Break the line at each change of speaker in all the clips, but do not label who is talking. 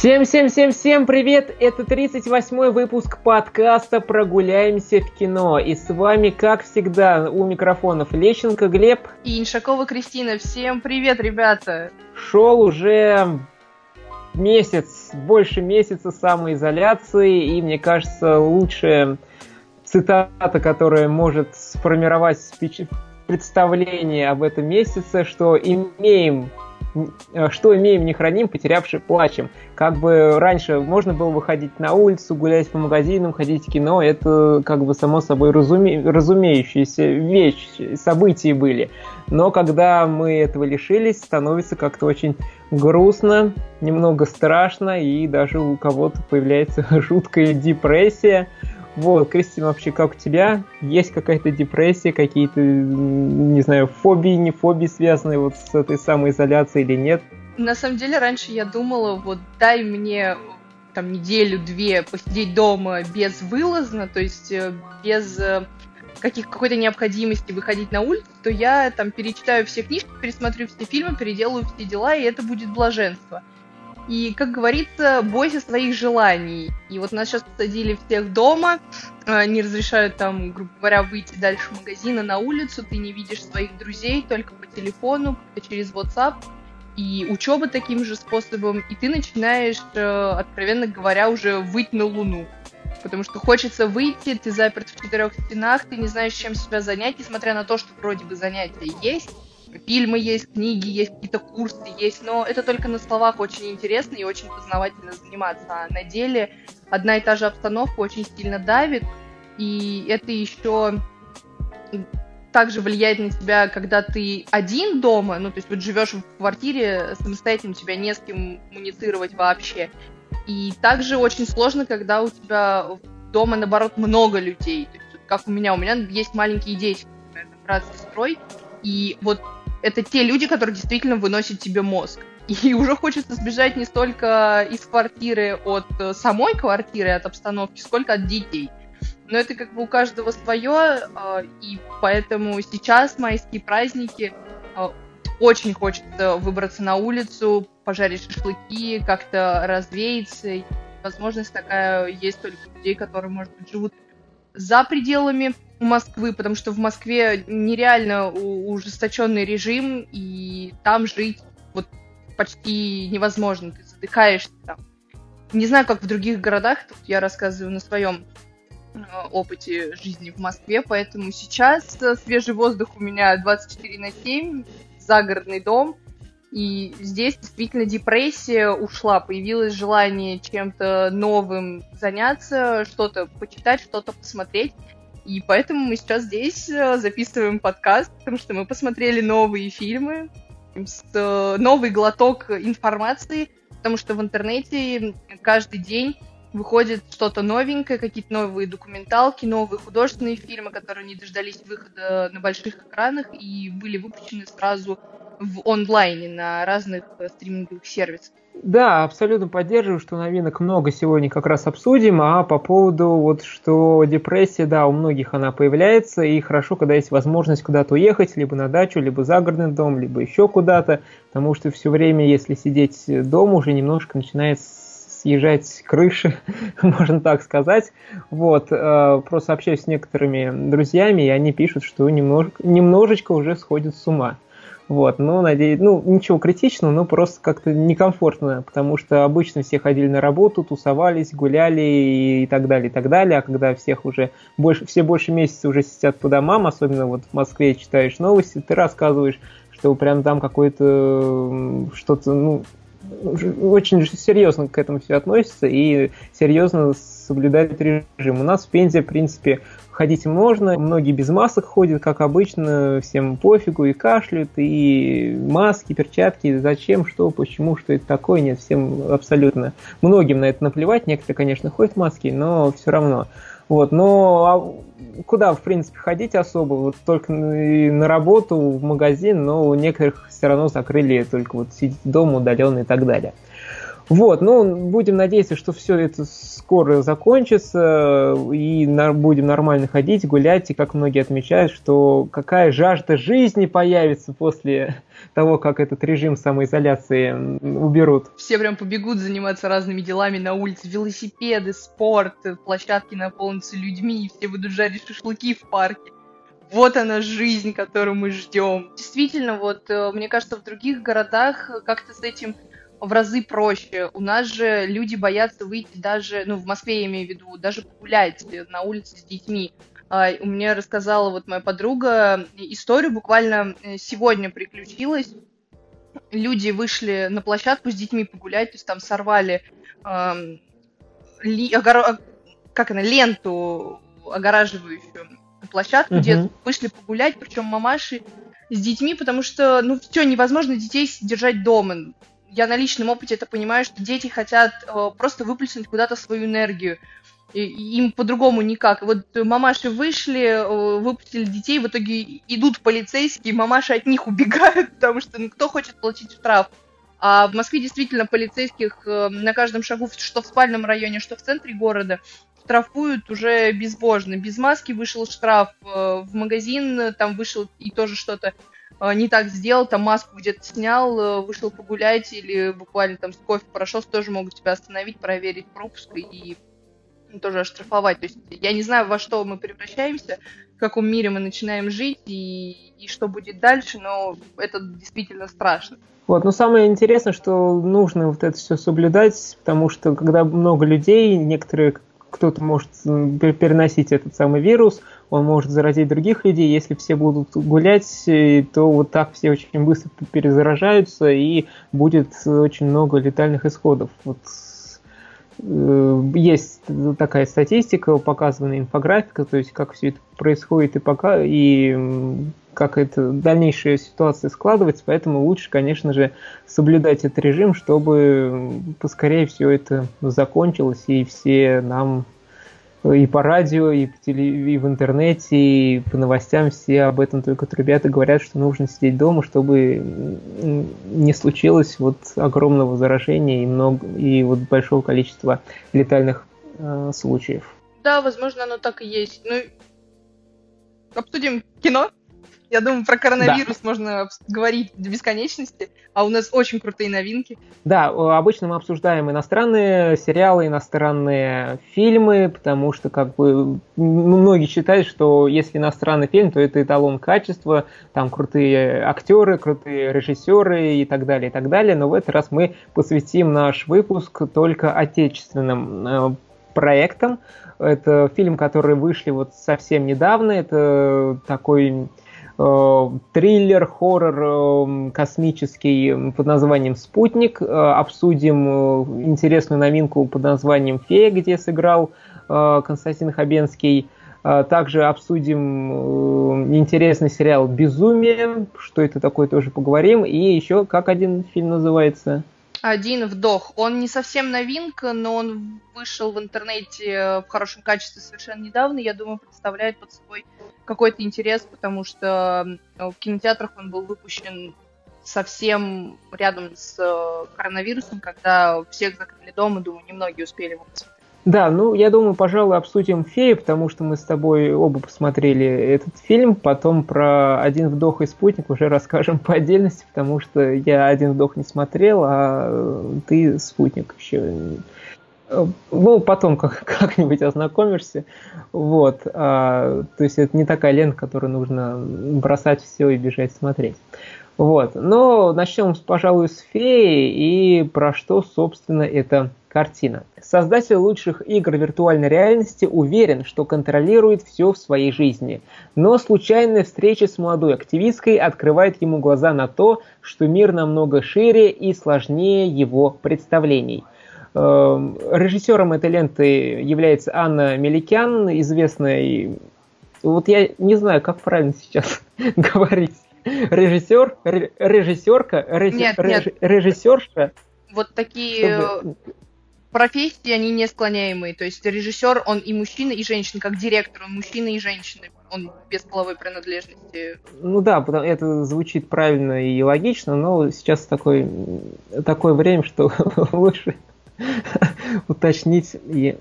Всем-всем-всем-всем привет! Это 38-й выпуск подкаста «Прогуляемся в кино». И с вами, как всегда, у микрофонов Лещенко Глеб.
И Иншакова Кристина. Всем привет, ребята!
Шел уже месяц, больше месяца самоизоляции, и мне кажется, лучшая цитата, которая может сформировать представление об этом месяце, что имеем что имеем, не храним, потерявши плачем. Как бы раньше можно было выходить на улицу, гулять по магазинам, ходить в кино, это как бы само собой разуме... разумеющиеся вещи, события были. Но когда мы этого лишились, становится как-то очень грустно, немного страшно, и даже у кого-то появляется жуткая депрессия. Вот, Кристина, вообще как у тебя? Есть какая-то депрессия, какие-то, не знаю, фобии, не фобии, связанные вот с этой самоизоляцией или нет?
На самом деле, раньше я думала, вот дай мне там неделю-две посидеть дома безвылазно, то есть э, без э, каких, какой-то необходимости выходить на улицу, то я там перечитаю все книжки, пересмотрю все фильмы, переделаю все дела, и это будет блаженство. И, как говорится, бойся своих желаний. И вот нас сейчас посадили всех дома, э, не разрешают там, грубо говоря, выйти дальше магазина на улицу, ты не видишь своих друзей только по телефону, через WhatsApp. И учеба таким же способом, и ты начинаешь, э, откровенно говоря, уже выйти на Луну. Потому что хочется выйти, ты заперт в четырех стенах, ты не знаешь, чем себя занять, несмотря на то, что вроде бы занятия есть фильмы есть, книги есть, какие-то курсы есть, но это только на словах очень интересно и очень познавательно заниматься. А на деле одна и та же обстановка очень сильно давит, и это еще также влияет на тебя, когда ты один дома, ну, то есть вот живешь в квартире самостоятельно, тебя не с кем муницировать вообще. И также очень сложно, когда у тебя дома, наоборот, много людей. То есть, как у меня, у меня есть маленькие дети, брат с сестрой, и вот это те люди, которые действительно выносят тебе мозг. И уже хочется сбежать не столько из квартиры от э, самой квартиры, от обстановки, сколько от детей. Но это как бы у каждого свое, э, и поэтому сейчас майские праздники э, очень хочется выбраться на улицу, пожарить шашлыки, как-то развеяться. Возможность такая есть только у людей, которые, может быть, живут за пределами Москвы, потому что в Москве нереально ужесточенный режим, и там жить вот почти невозможно. Ты задыхаешься там. Не знаю, как в других городах, тут я рассказываю на своем э, опыте жизни в Москве, поэтому сейчас э, свежий воздух у меня 24 на 7, загородный дом, и здесь действительно депрессия ушла, появилось желание чем-то новым заняться, что-то почитать, что-то посмотреть. И поэтому мы сейчас здесь э, записываем подкаст, потому что мы посмотрели новые фильмы, э, новый глоток информации, потому что в интернете каждый день выходит что-то новенькое, какие-то новые документалки, новые художественные фильмы, которые не дождались выхода на больших экранах и были выпущены сразу в онлайне на разных э, стриминговых сервисах.
Да, абсолютно поддерживаю, что новинок много сегодня как раз обсудим, а по поводу вот, что депрессия, да, у многих она появляется, и хорошо, когда есть возможность куда-то уехать, либо на дачу, либо загородный дом, либо еще куда-то, потому что все время, если сидеть дома, уже немножко начинает съезжать крыши, можно так сказать. Вот, э, просто общаюсь с некоторыми друзьями, и они пишут, что немножко, немножечко уже сходят с ума. Вот, ну, надеюсь, ну, ничего критичного, но просто как-то некомфортно, потому что обычно все ходили на работу, тусовались, гуляли и так далее, и так далее, а когда всех уже больше, все больше месяца уже сидят по домам, особенно вот в Москве читаешь новости, ты рассказываешь, что прям там какое-то что-то, ну, очень серьезно к этому все относится и серьезно соблюдает режим. У нас в Пензе, в принципе, ходить можно, многие без масок ходят, как обычно, всем пофигу и кашляют, и маски, перчатки, зачем, что, почему, что это такое, нет, всем абсолютно, многим на это наплевать, некоторые, конечно, ходят маски, но все равно. Вот, но а куда, в принципе, ходить особо? Вот только на работу, в магазин, но у некоторых все равно закрыли только вот сидеть дома удаленно и так далее. Вот, ну, будем надеяться, что все это скоро закончится, и будем нормально ходить, гулять, и как многие отмечают, что какая жажда жизни появится после того, как этот режим самоизоляции уберут.
Все прям побегут заниматься разными делами на улице, велосипеды, спорт, площадки наполнятся людьми, и все будут жарить шашлыки в парке вот она жизнь, которую мы ждем. Действительно, вот э, мне кажется, в других городах как-то с этим в разы проще. У нас же люди боятся выйти даже, ну, в Москве я имею в виду, даже погулять на улице с детьми. А, у меня рассказала вот моя подруга историю, буквально э, сегодня приключилась. Люди вышли на площадку с детьми погулять, то есть там сорвали э, ли, огор... как она, ленту огораживающую площадку, uh-huh. где вышли погулять, причем мамаши с детьми, потому что, ну, все, невозможно детей держать дома я на личном опыте это понимаю, что дети хотят э, просто выплеснуть куда-то свою энергию. И, им по-другому никак. Вот мамаши вышли, э, выпустили детей, в итоге идут полицейские, мамаши от них убегают, потому что ну, кто хочет получить штраф. А в Москве действительно полицейских э, на каждом шагу, что в спальном районе, что в центре города, штрафуют уже безбожно. Без маски вышел штраф, э, в магазин там вышел и тоже что-то Э, не так сделал, там маску где-то снял, э, вышел погулять или буквально там с кофе прошел, тоже могут тебя остановить, проверить пропуск и тоже оштрафовать. То есть я не знаю, во что мы превращаемся, в каком мире мы начинаем жить и, и что будет дальше, но это действительно страшно.
Вот, но самое интересное, что нужно вот это все соблюдать, потому что когда много людей, некоторые кто-то может переносить этот самый вирус, он может заразить других людей. Если все будут гулять, э, то вот так все очень быстро перезаражаются и будет очень много летальных исходов. Вот э, есть такая статистика, показанная инфографика, то есть как все это происходит и пока и как это дальнейшая ситуация складывается, поэтому лучше, конечно же, соблюдать этот режим, чтобы поскорее все это закончилось и все нам и по радио, и, по телев... и в интернете, и по новостям все об этом только трубят и говорят, что нужно сидеть дома, чтобы не случилось вот огромного заражения и, много... и вот большого количества летальных э, случаев.
Да, возможно, оно так и есть. Ну, обсудим кино. Я думаю, про коронавирус да. можно говорить до бесконечности, а у нас очень крутые новинки.
Да, обычно мы обсуждаем иностранные сериалы, иностранные фильмы, потому что как бы многие считают, что если иностранный фильм, то это эталон качества, там крутые актеры, крутые режиссеры и так далее, и так далее. Но в этот раз мы посвятим наш выпуск только отечественным э, проектам. Это фильм, который вышли вот совсем недавно. Это такой триллер, хоррор э, космический под названием «Спутник». Э, обсудим интересную новинку под названием «Фея», где сыграл Константин Хабенский. Также обсудим интересный сериал «Безумие», что это такое, тоже поговорим. И еще, как один фильм называется?
«Один вдох». Он не совсем новинка, но он вышел в интернете в хорошем качестве совершенно недавно. Я думаю, представляет под собой какой-то интерес, потому что в кинотеатрах он был выпущен совсем рядом с э, коронавирусом, когда всех закрыли дома, думаю, немногие успели его посмотреть.
Да, ну, я думаю, пожалуй, обсудим «Феи», потому что мы с тобой оба посмотрели этот фильм, потом про «Один вдох» и «Спутник» уже расскажем по отдельности, потому что я «Один вдох» не смотрел, а ты «Спутник» еще ну, потом как, как-нибудь ознакомишься. Вот. А, то есть это не такая лента, которую нужно бросать все и бежать смотреть. Вот. Но начнем, пожалуй, с феи и про что, собственно, эта картина. Создатель лучших игр виртуальной реальности уверен, что контролирует все в своей жизни. Но случайная встреча с молодой активисткой открывает ему глаза на то, что мир намного шире и сложнее его представлений – режиссером этой ленты является Анна Меликян, известная... Вот я не знаю, как правильно сейчас говорить. Режиссер, режиссерка,
нет, нет.
режиссерша.
Вот такие чтобы... профессии, они не склоняемые. То есть режиссер, он и мужчина, и женщина, как директор, он мужчина и женщина. он без половой принадлежности.
Ну да, это звучит правильно и логично, но сейчас такой, такое время, что лучше уточнить и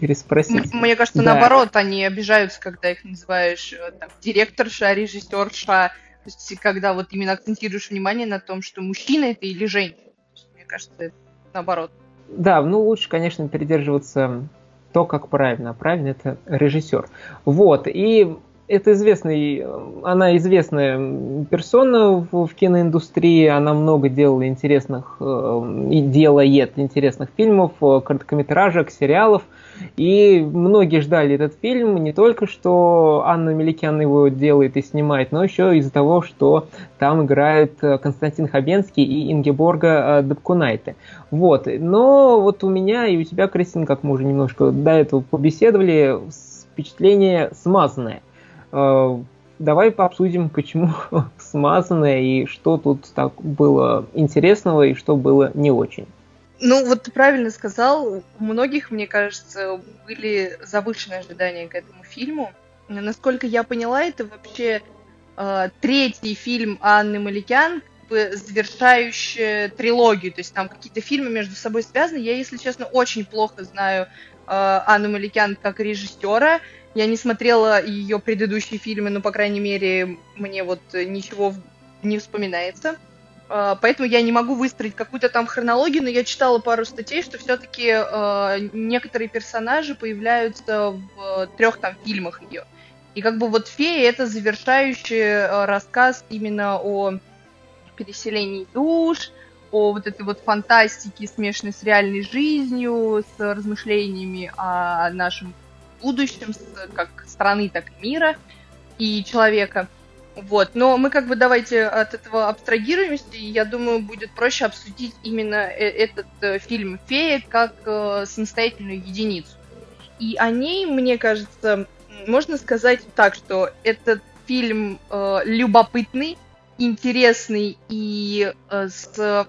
переспросить.
Мне кажется, да. наоборот, они обижаются, когда их называешь э, там, директорша, режиссерша, то есть когда вот именно акцентируешь внимание на том, что мужчина это или женщина. Мне кажется, это наоборот.
Да, ну лучше, конечно, придерживаться то, как правильно. Правильно это режиссер. Вот, и это известный, она известная персона в, в киноиндустрии, она много делала интересных э, и делает интересных фильмов, э, короткометражек, сериалов. И многие ждали этот фильм не только, что Анна Меликян его делает и снимает, но еще из-за того, что там играют э, Константин Хабенский и Ингеборга Дебкунайте. Вот. Но вот у меня и у тебя, Кристина, как мы уже немножко до этого побеседовали, впечатление смазанное. Э, давай пообсудим, почему смазанное и что тут так было интересного и что было не очень.
Ну, вот ты правильно сказал, у многих, мне кажется, были завышенные ожидания к этому фильму. Насколько я поняла, это вообще э, третий фильм Анны Маликян, завершающая трилогию. То есть там какие-то фильмы между собой связаны. Я, если честно, очень плохо знаю э, Анну Маликян как режиссера. Я не смотрела ее предыдущие фильмы, но, по крайней мере, мне вот ничего не вспоминается. А, поэтому я не могу выстроить какую-то там хронологию, но я читала пару статей, что все-таки э, некоторые персонажи появляются в трех там фильмах ее. И как бы вот фея это завершающий э, рассказ именно о переселении душ, о вот этой вот фантастике, смешанной с реальной жизнью, с размышлениями о нашем будущем, как страны, так и мира и человека. Вот, но мы как бы давайте от этого абстрагируемся, и я думаю, будет проще обсудить именно э, этот э, фильм «Фея» как э, самостоятельную единицу. И о ней, мне кажется, можно сказать так, что этот фильм э, любопытный, интересный и э, с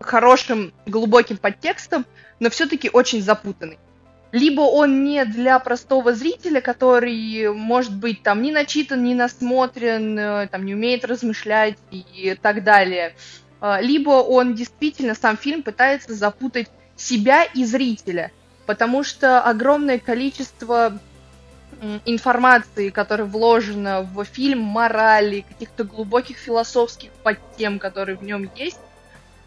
хорошим глубоким подтекстом, но все-таки очень запутанный либо он не для простого зрителя, который, может быть, там не начитан, не насмотрен, э, там не умеет размышлять и так далее, а, либо он действительно, сам фильм пытается запутать себя и зрителя, потому что огромное количество информации, которая вложена в фильм, морали, каких-то глубоких философских подтем, которые в нем есть,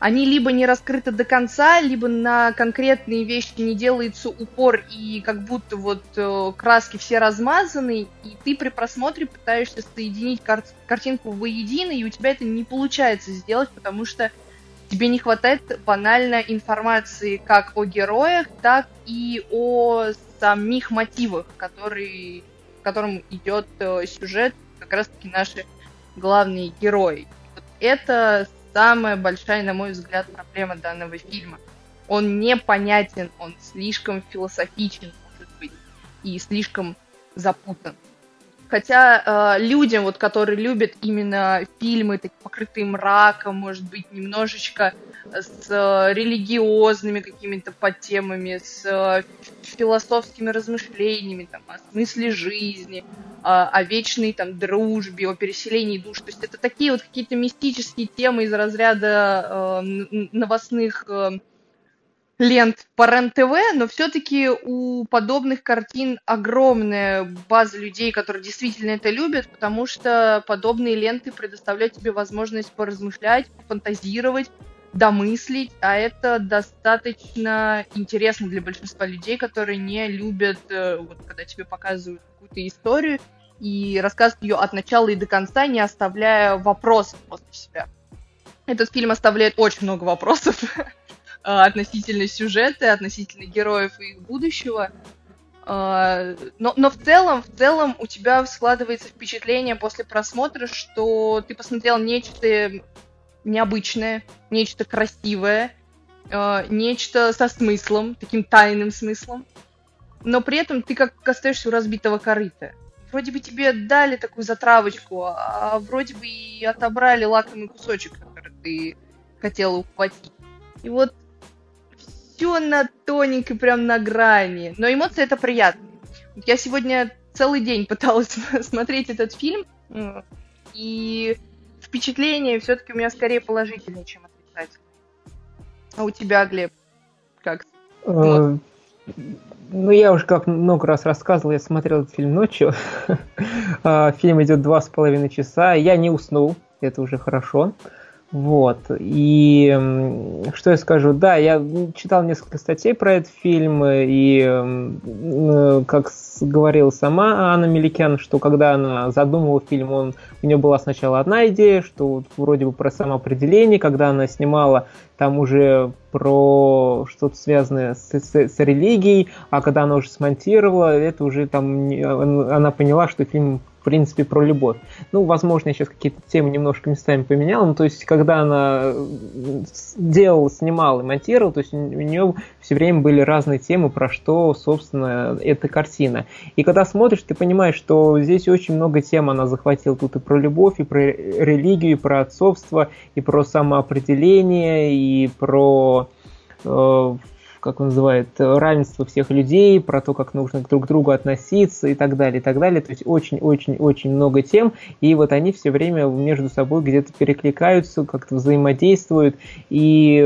они либо не раскрыты до конца, либо на конкретные вещи не делается упор, и как будто вот э, краски все размазаны, и ты при просмотре пытаешься соединить кар- картинку воедино, и у тебя это не получается сделать, потому что тебе не хватает банально информации как о героях, так и о самих мотивах, который, в котором идет э, сюжет, как раз-таки наши главные герои. Вот это самая большая, на мой взгляд, проблема данного фильма. Он непонятен, он слишком философичен, может быть, и слишком запутан. Хотя э, людям, вот, которые любят именно фильмы, такие покрытые мраком, может быть, немножечко с э, религиозными какими-то подтемами, с э, философскими размышлениями, там, о смысле жизни, о, о вечной там дружбе, о переселении душ. То есть это такие вот какие-то мистические темы из разряда э, новостных э, лент по РЕН-ТВ, но все-таки у подобных картин огромная база людей, которые действительно это любят, потому что подобные ленты предоставляют тебе возможность поразмышлять, пофантазировать, домыслить, а это достаточно интересно для большинства людей, которые не любят, э, вот, когда тебе показывают какую-то историю и рассказывают ее от начала и до конца, не оставляя вопросов после себя. Этот фильм оставляет очень много вопросов относительно сюжета, относительно героев и их будущего. А, но, но в целом, в целом у тебя складывается впечатление после просмотра, что ты посмотрел нечто необычное, нечто красивое, э, нечто со смыслом, таким тайным смыслом, но при этом ты как остаешься у разбитого корыта. Вроде бы тебе дали такую затравочку, а вроде бы и отобрали лакомый кусочек, который ты хотела ухватить. И вот все на тоненькой, прям на грани. Но эмоции это приятно. Я сегодня целый день пыталась смотреть этот фильм, и впечатление все-таки у меня скорее положительное, чем отрицательное. А у тебя, Глеб, как?
Э, ну, я уже как много раз рассказывал, я смотрел этот фильм ночью. А, фильм идет два с половиной часа. Я не уснул, это уже хорошо. Вот. И что я скажу? Да, я читал несколько статей про этот фильм, и как говорила сама Анна Меликян, что когда она задумывала фильм, он, у нее была сначала одна идея, что вот вроде бы про самоопределение, когда она снимала там уже про что-то связанное с, с, с религией, а когда она уже смонтировала, это уже там она поняла, что фильм в принципе, про любовь. Ну, возможно, я сейчас какие-то темы немножко местами поменял, но то есть, когда она делала, снимала и монтировала, то есть у нее все время были разные темы, про что, собственно, эта картина. И когда смотришь, ты понимаешь, что здесь очень много тем она захватила тут и про любовь, и про религию, и про отцовство, и про самоопределение, и про э, как он называет, равенство всех людей, про то, как нужно друг к другу относиться и так далее, и так далее. То есть очень-очень-очень много тем, и вот они все время между собой где-то перекликаются, как-то взаимодействуют, и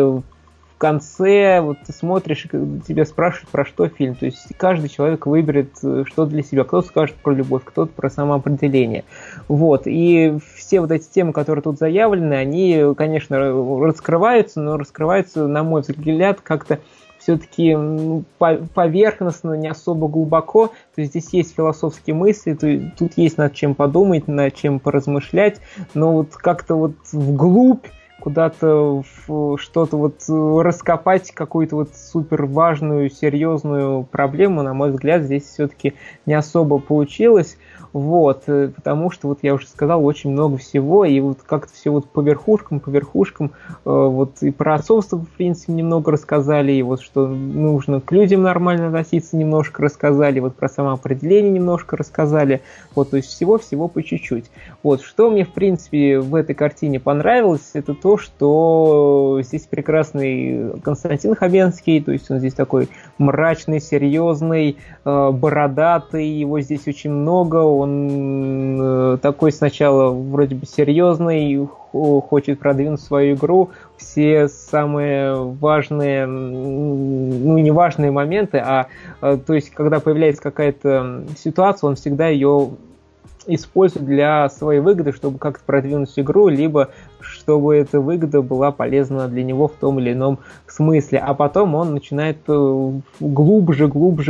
в конце вот ты смотришь, и тебя спрашивают, про что фильм. То есть каждый человек выберет, э, что для себя. Кто-то скажет про любовь, кто-то про самоопределение. Вот. И все вот эти темы, которые тут заявлены, они, конечно, раскрываются, но раскрываются, на мой взгляд, как-то все-таки ну, поверхностно, не особо глубоко. То есть здесь есть философские мысли, то, тут есть над чем подумать, над чем поразмышлять, но вот как-то вот вглубь куда-то что-то вот раскопать какую-то вот супер важную, серьезную проблему, на мой взгляд, здесь все-таки не особо получилось. Вот, э, потому что, вот я уже сказал, очень много всего, и вот как-то все вот по верхушкам, по верхушкам, э, вот и про отцовство, в принципе, немного рассказали, и вот что нужно к людям нормально относиться, немножко рассказали, вот про самоопределение немножко рассказали, вот, то есть всего-всего по чуть-чуть. Вот, что мне, в принципе, в этой картине понравилось, это то, что здесь прекрасный Константин Хабенский, то есть он здесь такой мрачный, серьезный, э, бородатый, его здесь очень много, он э, такой сначала вроде бы серьезный, хочет продвинуть свою игру, все самые важные, ну не важные моменты, а э, то есть когда появляется какая-то ситуация, он всегда ее использует для своей выгоды, чтобы как-то продвинуть игру, либо чтобы эта выгода была полезна для него в том или ином смысле. А потом он начинает э,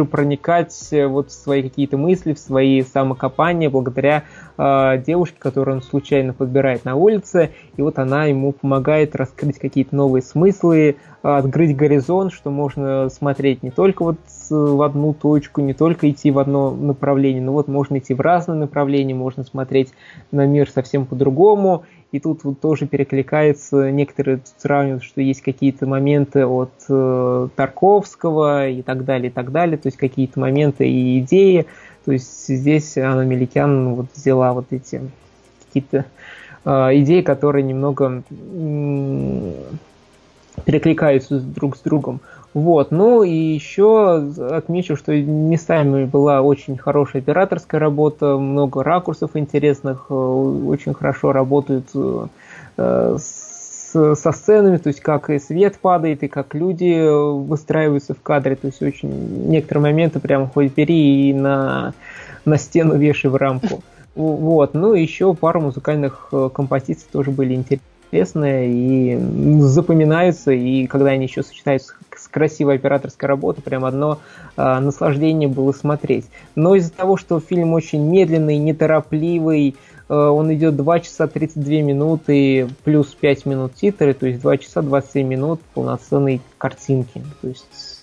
проникать э, вот в свои какие-то мысли, в свои самокопания благодаря э, девушке, которую он случайно подбирает на улице. И вот она ему помогает раскрыть какие-то новые смыслы, открыть горизонт, что можно смотреть не только вот в одну точку, не только идти в одно направление, но вот можно идти в разные направления, можно смотреть на мир совсем по-другому. И тут вот тоже перекликается, некоторые сравнивают, что есть какие-то моменты от э, Тарковского и так далее, и так далее, то есть какие-то моменты и идеи. То есть здесь Анна Меликян вот взяла вот эти какие-то э, идеи, которые немного э, перекликаются друг с другом. Вот, ну и еще отмечу, что местами была очень хорошая операторская работа, много ракурсов интересных, э, очень хорошо работают э, с, со сценами, то есть как и свет падает, и как люди выстраиваются в кадре, то есть очень некоторые моменты прямо хоть бери и на, на стену вешай в рамку. Вот, ну и еще пару музыкальных э, композиций тоже были интересные и запоминаются, и когда они еще сочетаются красивая операторская работа, прям одно э, наслаждение было смотреть. Но из-за того, что фильм очень медленный, неторопливый, э, он идет 2 часа 32 минуты плюс 5 минут титры, то есть 2 часа 27 минут полноценной картинки. То есть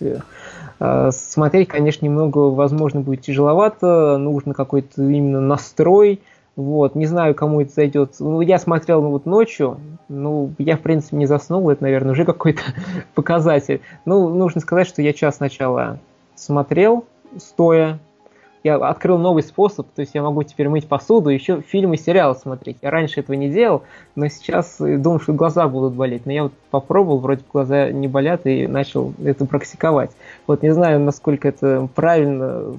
э, смотреть, конечно, немного, возможно, будет тяжеловато, нужно какой-то именно настрой, вот, не знаю, кому это зайдет. Ну, я смотрел ну, вот ночью, ну, я, в принципе, не заснул, это, наверное, уже какой-то показатель. Ну, нужно сказать, что я час сначала смотрел, стоя, я открыл новый способ, то есть я могу теперь мыть посуду, еще фильмы и сериалы смотреть. Я раньше этого не делал, но сейчас думаю, что глаза будут болеть. Но я вот попробовал, вроде глаза не болят, и начал это практиковать. Вот не знаю, насколько это правильно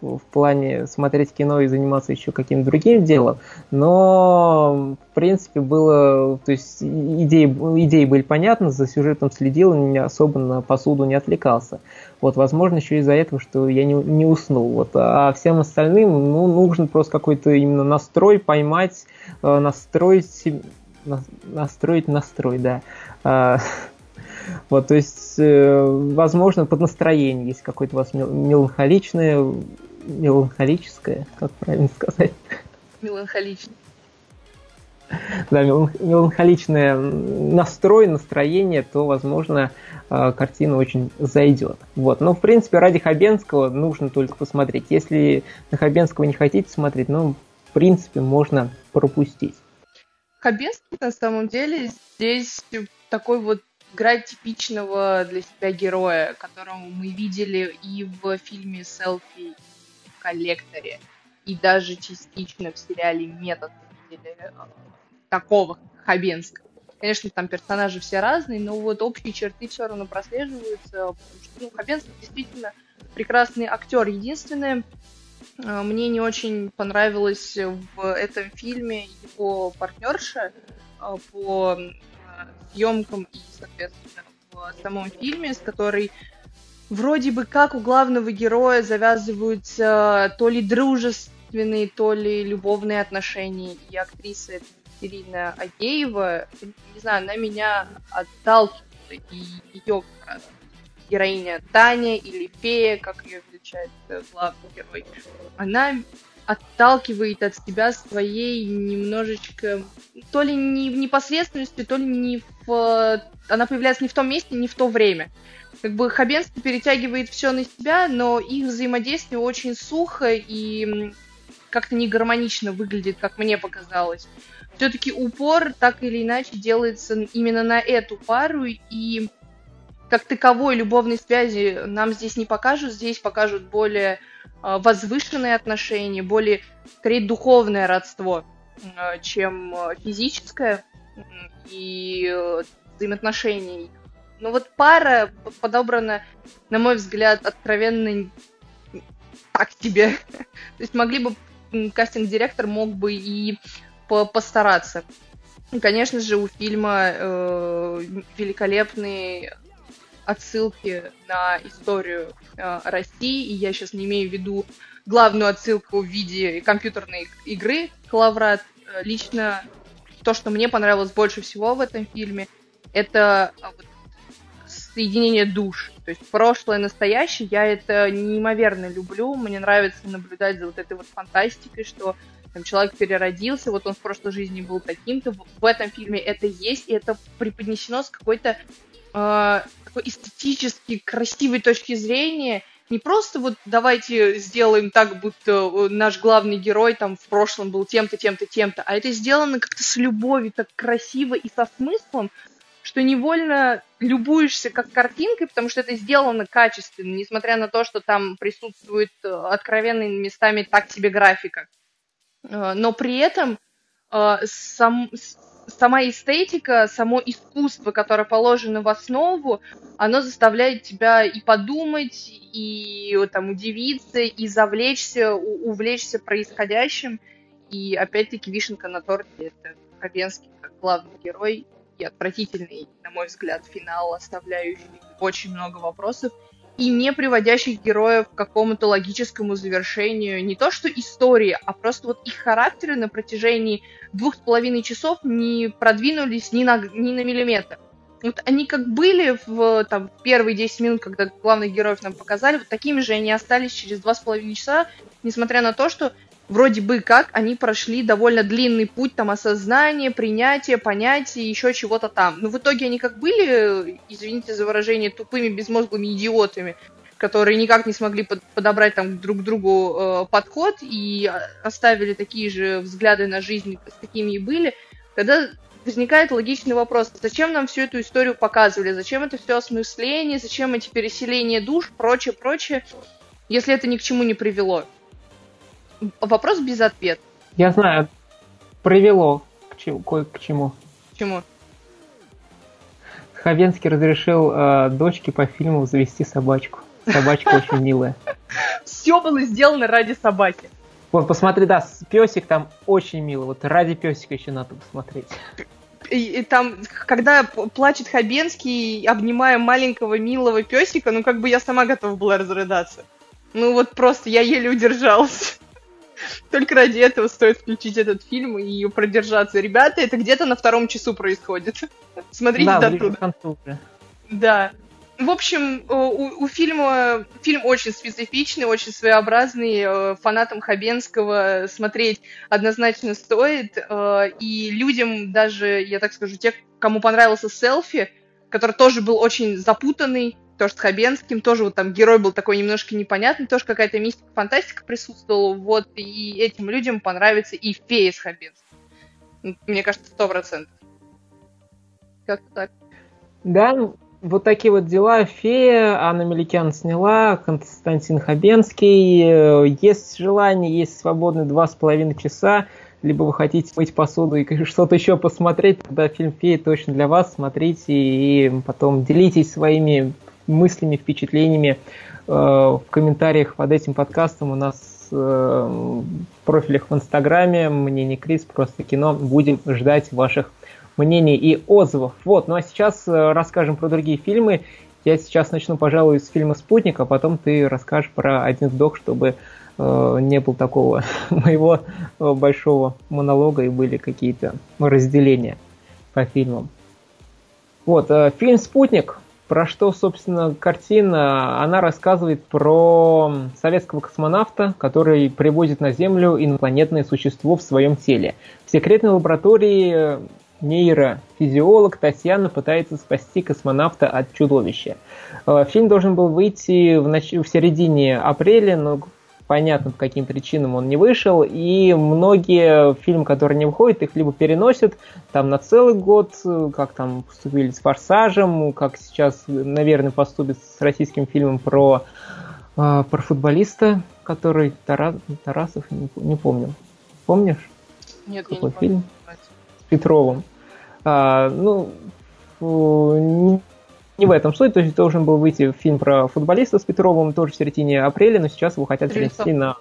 в плане смотреть кино и заниматься еще каким-то другим делом, но в принципе было, то есть идеи, идеи были понятны, за сюжетом следил, не особо на посуду не отвлекался. Вот, возможно, еще из-за этого, что я не, не уснул. Вот, а всем остальным, ну, нужен просто какой-то именно настрой поймать, э, настроить, настроить настрой, да. Вот, то есть, э, возможно, под настроение есть какое-то у вас меланхоличное, меланхолическое, как правильно сказать?
Меланхоличное.
Да, меланхоличное настрой, настроение, то, возможно, э, картина очень зайдет. Вот. Но, в принципе, ради Хабенского нужно только посмотреть. Если на Хабенского не хотите смотреть, ну, в принципе, можно пропустить.
Хабенский, на самом деле, здесь такой вот играет типичного для себя героя, которого мы видели и в фильме «Селфи» в «Коллекторе», и даже частично в сериале «Метод» видели э, такого Хабенского. Конечно, там персонажи все разные, но вот общие черты все равно прослеживаются, потому что ну, Хабенский действительно прекрасный актер. Единственное, э, мне не очень понравилось в этом фильме его партнерша э, по съемкам и, соответственно, в самом фильме, с которой вроде бы как у главного героя завязываются то ли дружественные, то ли любовные отношения. И актриса Ирина Агеева, не знаю, она меня отталкивала, и ее героиня Таня или Фея, как ее величает главный герой, она отталкивает от себя своей немножечко, то ли не в непосредственности, то ли не в... Она появляется не в том месте, не в то время. Как бы Хабенский перетягивает все на себя, но их взаимодействие очень сухо и как-то не гармонично выглядит, как мне показалось. Все-таки упор так или иначе делается именно на эту пару, и как таковой любовной связи нам здесь не покажут, здесь покажут более а, возвышенные отношения, более, скорее, духовное родство, чем а, физическое и э, взаимоотношения. Но вот пара подобрана, на мой взгляд, откровенно так тебе. То есть могли бы, кастинг-директор мог бы и постараться. конечно же, у фильма э, великолепный отсылки на историю э, России, и я сейчас не имею в виду главную отсылку в виде компьютерной игры Клаврат. Э, лично то, что мне понравилось больше всего в этом фильме, это а, вот, соединение душ. То есть прошлое, настоящее, я это неимоверно люблю. Мне нравится наблюдать за вот этой вот фантастикой, что там человек переродился, вот он в прошлой жизни был таким-то. В этом фильме это есть, и это преподнесено с какой-то э, такой эстетически красивой точки зрения, не просто вот давайте сделаем так, будто э, наш главный герой там в прошлом был тем-то, тем-то, тем-то, а это сделано как-то с любовью, так красиво и со смыслом, что невольно любуешься как картинкой, потому что это сделано качественно, несмотря на то, что там присутствует э, откровенными местами так себе графика. Э, но при этом сам, сама эстетика, само искусство, которое положено в основу, оно заставляет тебя и подумать, и там удивиться, и завлечься, увлечься происходящим. И опять-таки вишенка на торте — это Хабенский как главный герой и отвратительный, на мой взгляд, финал, оставляющий очень много вопросов и не приводящих героев к какому-то логическому завершению не то что истории, а просто вот их характеры на протяжении двух с половиной часов не продвинулись ни на, ни на миллиметр. Вот они как были в там, первые 10 минут, когда главных героев нам показали, вот такими же они остались через два с половиной часа, несмотря на то, что вроде бы как они прошли довольно длинный путь там осознания, принятия, понятия, еще чего-то там. Но в итоге они как были, извините за выражение, тупыми, безмозглыми идиотами, которые никак не смогли под, подобрать там друг к другу э, подход и оставили такие же взгляды на жизнь, какими и были, тогда возникает логичный вопрос, зачем нам всю эту историю показывали, зачем это все осмысление, зачем эти переселения душ, прочее, прочее, если это ни к чему не привело. Вопрос без ответа.
Я знаю, привело к чему. К чему.
К чему?
Хабенский разрешил э, дочке по фильму завести собачку. Собачка очень милая.
все было сделано ради собаки.
Вот, посмотри, да, песик там очень милый. Вот ради песика еще надо посмотреть.
И, и там, когда плачет Хабенский, обнимая маленького милого песика, ну как бы я сама готова была разрыдаться. Ну вот просто я еле удержалась. Только ради этого стоит включить этот фильм и продержаться. Ребята, это где-то на втором часу происходит. Смотрите да, оттуда. Да. В общем, у, у фильма фильм очень специфичный, очень своеобразный. Э, фанатам Хабенского смотреть однозначно стоит. Э, и людям даже, я так скажу, те, кому понравился селфи, который тоже был очень запутанный, тоже с Хабенским, тоже вот там герой был такой немножко непонятный, тоже какая-то мистика, фантастика присутствовала, вот, и этим людям понравится и фея с Хабенским. Мне кажется, сто процентов. Как-то так.
Да, вот такие вот дела. Фея, Анна Меликян сняла, Константин Хабенский. Есть желание, есть свободные два с половиной часа, либо вы хотите мыть посуду и что-то еще посмотреть, тогда фильм «Фея» точно для вас. Смотрите и потом делитесь своими мыслями, впечатлениями э, в комментариях под этим подкастом. У нас э, в профилях в Инстаграме «Мнение Крис», «Просто кино». Будем ждать ваших мнений и отзывов. Вот, ну а сейчас э, расскажем про другие фильмы. Я сейчас начну, пожалуй, с фильма «Спутник», а потом ты расскажешь про «Один вдох», чтобы э, не было такого моего большого монолога и были какие-то разделения по фильмам. Вот, э, фильм «Спутник», про что, собственно, картина, она рассказывает про советского космонавта, который привозит на Землю инопланетное существо в своем теле. В секретной лаборатории нейрофизиолог Татьяна пытается спасти космонавта от чудовища. Э, фильм должен был выйти в, нач... в середине апреля, но понятно, по каким причинам он не вышел, и многие фильмы, которые не выходят, их либо переносят там на целый год, как там поступили с «Форсажем», как сейчас, наверное, поступит с российским фильмом про, э, про футболиста, который Тарас, Тарасов, не, не помню. Помнишь?
Нет, Какой я не фильм? Помню.
Петровым. А, ну, не, не в этом суть, то есть должен был выйти фильм про футболиста с Петровым тоже в середине апреля, но сейчас его хотят Стрельцов. перенести на...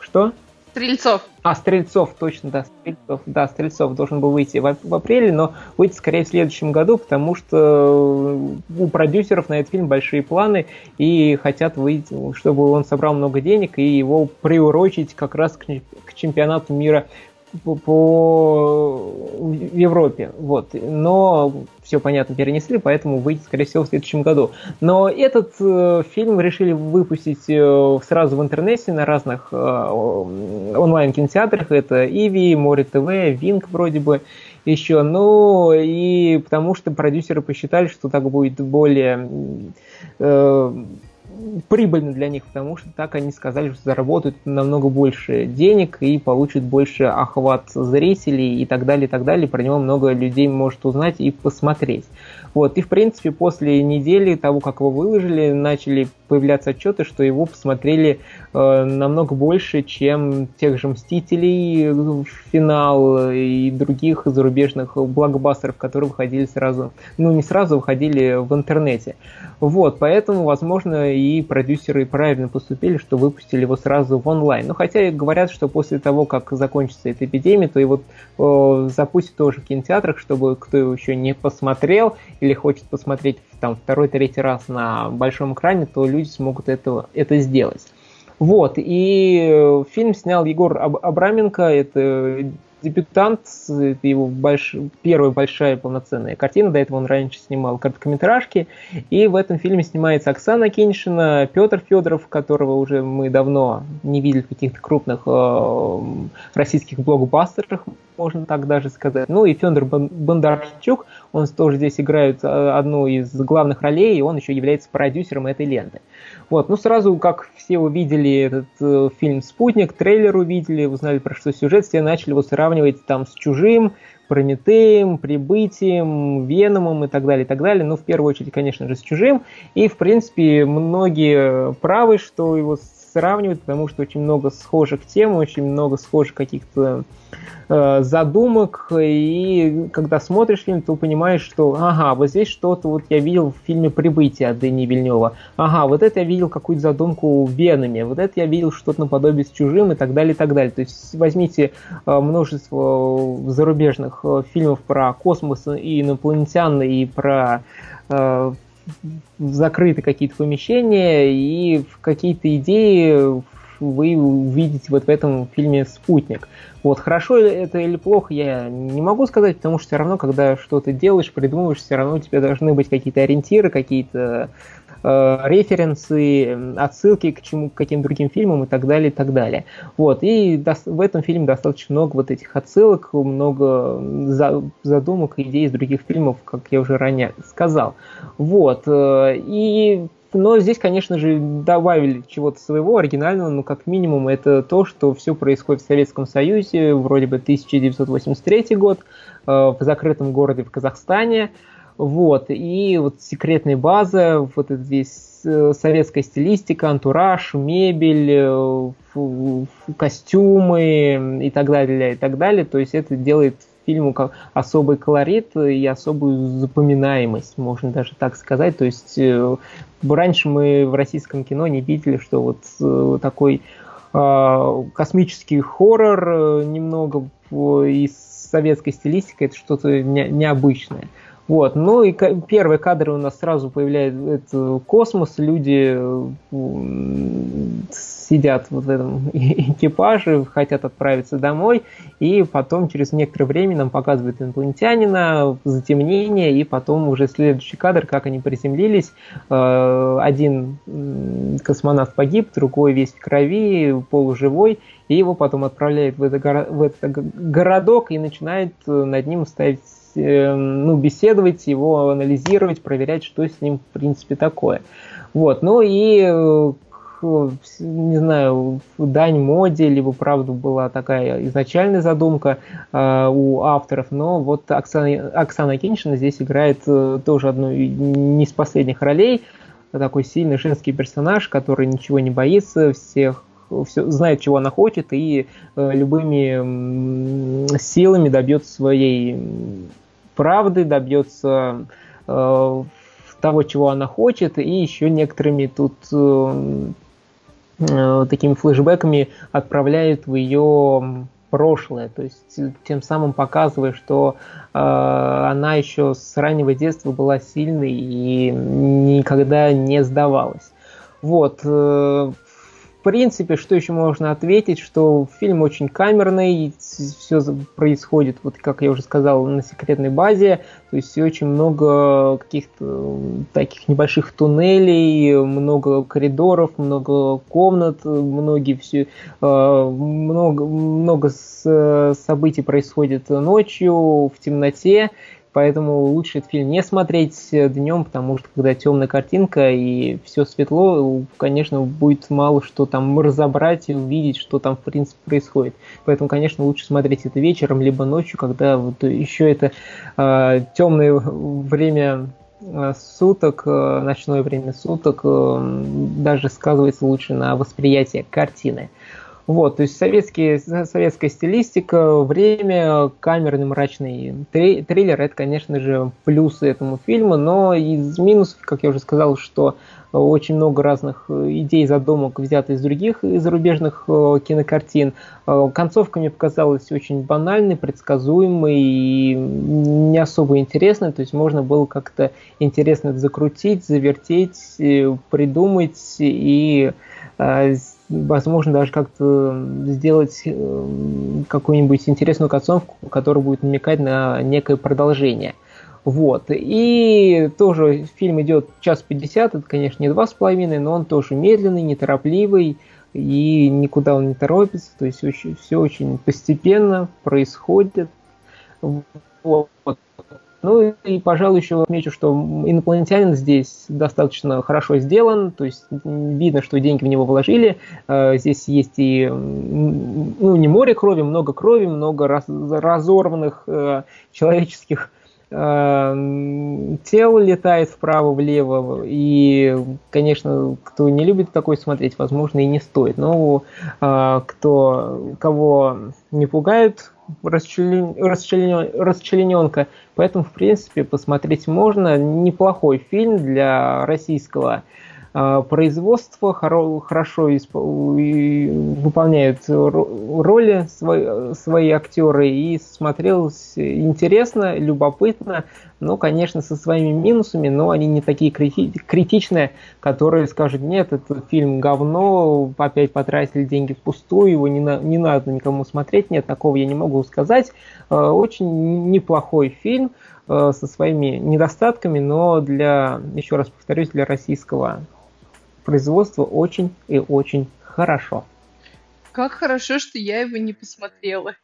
Что?
Стрельцов.
А, Стрельцов, точно, да, Стрельцов, да, Стрельцов должен был выйти в, в апреле, но выйти скорее в следующем году, потому что у продюсеров на этот фильм большие планы и хотят выйти, чтобы он собрал много денег и его приурочить как раз к, к чемпионату мира по, Европе, вот. Но все понятно перенесли, поэтому выйдет, скорее всего, в следующем году. Но этот э, фильм решили выпустить э, сразу в интернете на разных э, онлайн-кинотеатрах. Это Иви, Море ТВ, Винк вроде бы еще. Ну и потому что продюсеры посчитали, что так будет более э, прибыльно для них, потому что так они сказали, что заработают намного больше денег и получат больше охват зрителей и так далее, и так далее. Про него много людей может узнать и посмотреть. Вот. И, в принципе, после недели того, как его выложили, начали появляться отчеты, что его посмотрели намного больше, чем тех же «Мстителей», «Финал» и других зарубежных блокбастеров, которые выходили сразу, ну не сразу, выходили в интернете. Вот, поэтому, возможно, и продюсеры правильно поступили, что выпустили его сразу в онлайн. Ну, хотя говорят, что после того, как закончится эта эпидемия, то его э, запустят тоже в кинотеатрах, чтобы кто его еще не посмотрел или хочет посмотреть там второй-третий раз на большом экране, то люди смогут это, это сделать. Вот, и фильм снял Егор Абраменко, это дебютант, это его больш... первая большая полноценная картина, до этого он раньше снимал короткометражки, и в этом фильме снимается Оксана Киньшина, Петр Федоров, которого уже мы давно не видели в каких-то крупных э, российских блокбастерах, можно так даже сказать. Ну и Федор Бондарчук, он тоже здесь играет э, одну из главных ролей, и он еще является продюсером этой ленты. Вот, ну сразу, как все увидели этот э, фильм «Спутник», трейлер увидели, узнали про что сюжет, все начали его сравнивать там с «Чужим», Прометеем, Прибытием, Веномом и так далее, и так далее. Ну, в первую очередь, конечно же, с Чужим. И, в принципе, многие правы, что его сравнивают, потому что очень много схожих тем, очень много схожих каких-то э, задумок, и когда смотришь фильм, то понимаешь, что ага, вот здесь что-то вот я видел в фильме «Прибытие» от Дэни Вильнева, ага, вот это я видел какую-то задумку в Веноме, вот это я видел что-то наподобие с «Чужим» и так далее, и так далее. То есть возьмите э, множество зарубежных э, фильмов про космос и инопланетян, и про закрыты какие-то помещения, и какие-то идеи вы увидите вот в этом фильме «Спутник». Вот, хорошо это или плохо, я не могу сказать, потому что все равно, когда что-то делаешь, придумываешь, все равно у тебя должны быть какие-то ориентиры, какие-то Э, референсы, отсылки к чему, к каким другим фильмам и так далее, и так далее. Вот, и в этом фильме достаточно много вот этих отсылок, много задумок, идей из других фильмов, как я уже ранее сказал. Вот, э, и но здесь, конечно же, добавили чего-то своего оригинального, но как минимум это то, что все происходит в Советском Союзе, вроде бы 1983 год, э, в закрытом городе в Казахстане. Вот, и вот секретная база, вот эта здесь э, советская стилистика, антураж, мебель, э, костюмы и так далее, и так далее. То есть это делает фильму особый колорит и особую запоминаемость, можно даже так сказать. То есть э, раньше мы в российском кино не видели, что вот такой космический хоррор немного из советской стилистики это что-то необычное. Вот. Ну и первые кадры у нас сразу появляется космос, люди сидят вот в этом экипаже, хотят отправиться домой, и потом через некоторое время нам показывают инопланетянина, затемнение, и потом уже следующий кадр, как они приземлились. Э, один космонавт погиб, другой весь в крови, полуживой, и его потом отправляют в, это, в этот городок и начинает над ним ставить ну, беседовать, его анализировать, проверять, что с ним в принципе такое. Вот, ну и э, не знаю, дань моде, либо правда была такая изначальная задумка э, у авторов, но вот Оксана, Оксана Киншина здесь играет э, тоже одну не из последних ролей, такой сильный женский персонаж, который ничего не боится, всех все, знает, чего она хочет, и э, любыми силами добьется своей правды, добьется э, того, чего она хочет, и еще некоторыми тут э, э, такими флешбеками отправляют в ее прошлое, то есть тем самым показывая, что э, она еще с раннего детства была сильной и никогда не сдавалась. Вот. Э, принципе, что еще можно ответить, что фильм очень камерный, все происходит, вот как я уже сказал, на секретной базе, то есть очень много каких-то таких небольших туннелей, много коридоров, много комнат, многие все, э, много, много событий происходит ночью, в темноте, Поэтому лучше этот фильм не смотреть днем, потому что когда темная картинка и все светло, конечно, будет мало что там разобрать и увидеть, что там в принципе происходит. Поэтому, конечно, лучше смотреть это вечером, либо ночью, когда вот еще это э, темное время а, суток, а, ночное время суток даже сказывается лучше на восприятии картины. Вот, то есть советские, советская стилистика, время, камерный мрачный триллер, это, конечно же, плюсы этому фильму, но из минусов, как я уже сказал, что очень много разных идей, задумок взято из других из зарубежных э, кинокартин. Э, концовка мне показалась очень банальной, предсказуемой и не особо интересной, то есть можно было как-то интересно закрутить, завертеть, э, придумать и возможно, даже как-то сделать э, какую-нибудь интересную концовку, которая будет намекать на некое продолжение. Вот. И тоже фильм идет час пятьдесят, это, конечно, не два с половиной, но он тоже медленный, неторопливый, и никуда он не торопится, то есть очень, все очень постепенно происходит. Вот. Ну и, пожалуй, еще отмечу, что инопланетянин здесь достаточно хорошо сделан, то есть видно, что деньги в него вложили. Э, здесь есть и ну, не море крови, много крови, много раз, разорванных э, человеческих э, тел летает вправо-влево, и, конечно, кто не любит такое смотреть, возможно, и не стоит. Но кто, кого не пугают расчлен... расчлен... расчлененка. Поэтому, в принципе, посмотреть можно. Неплохой фильм для российского а, производства, хорошо выполняют роли свои, свои актеры и смотрелось интересно, любопытно, но, конечно, со своими минусами, но они не такие критичные, которые скажут, нет, этот фильм говно, опять потратили деньги впустую, его не, на, не надо никому смотреть, нет, такого я не могу сказать. А, очень неплохой фильм а, со своими недостатками, но для, еще раз повторюсь, для российского производство очень и очень хорошо.
Как хорошо, что я его не посмотрела.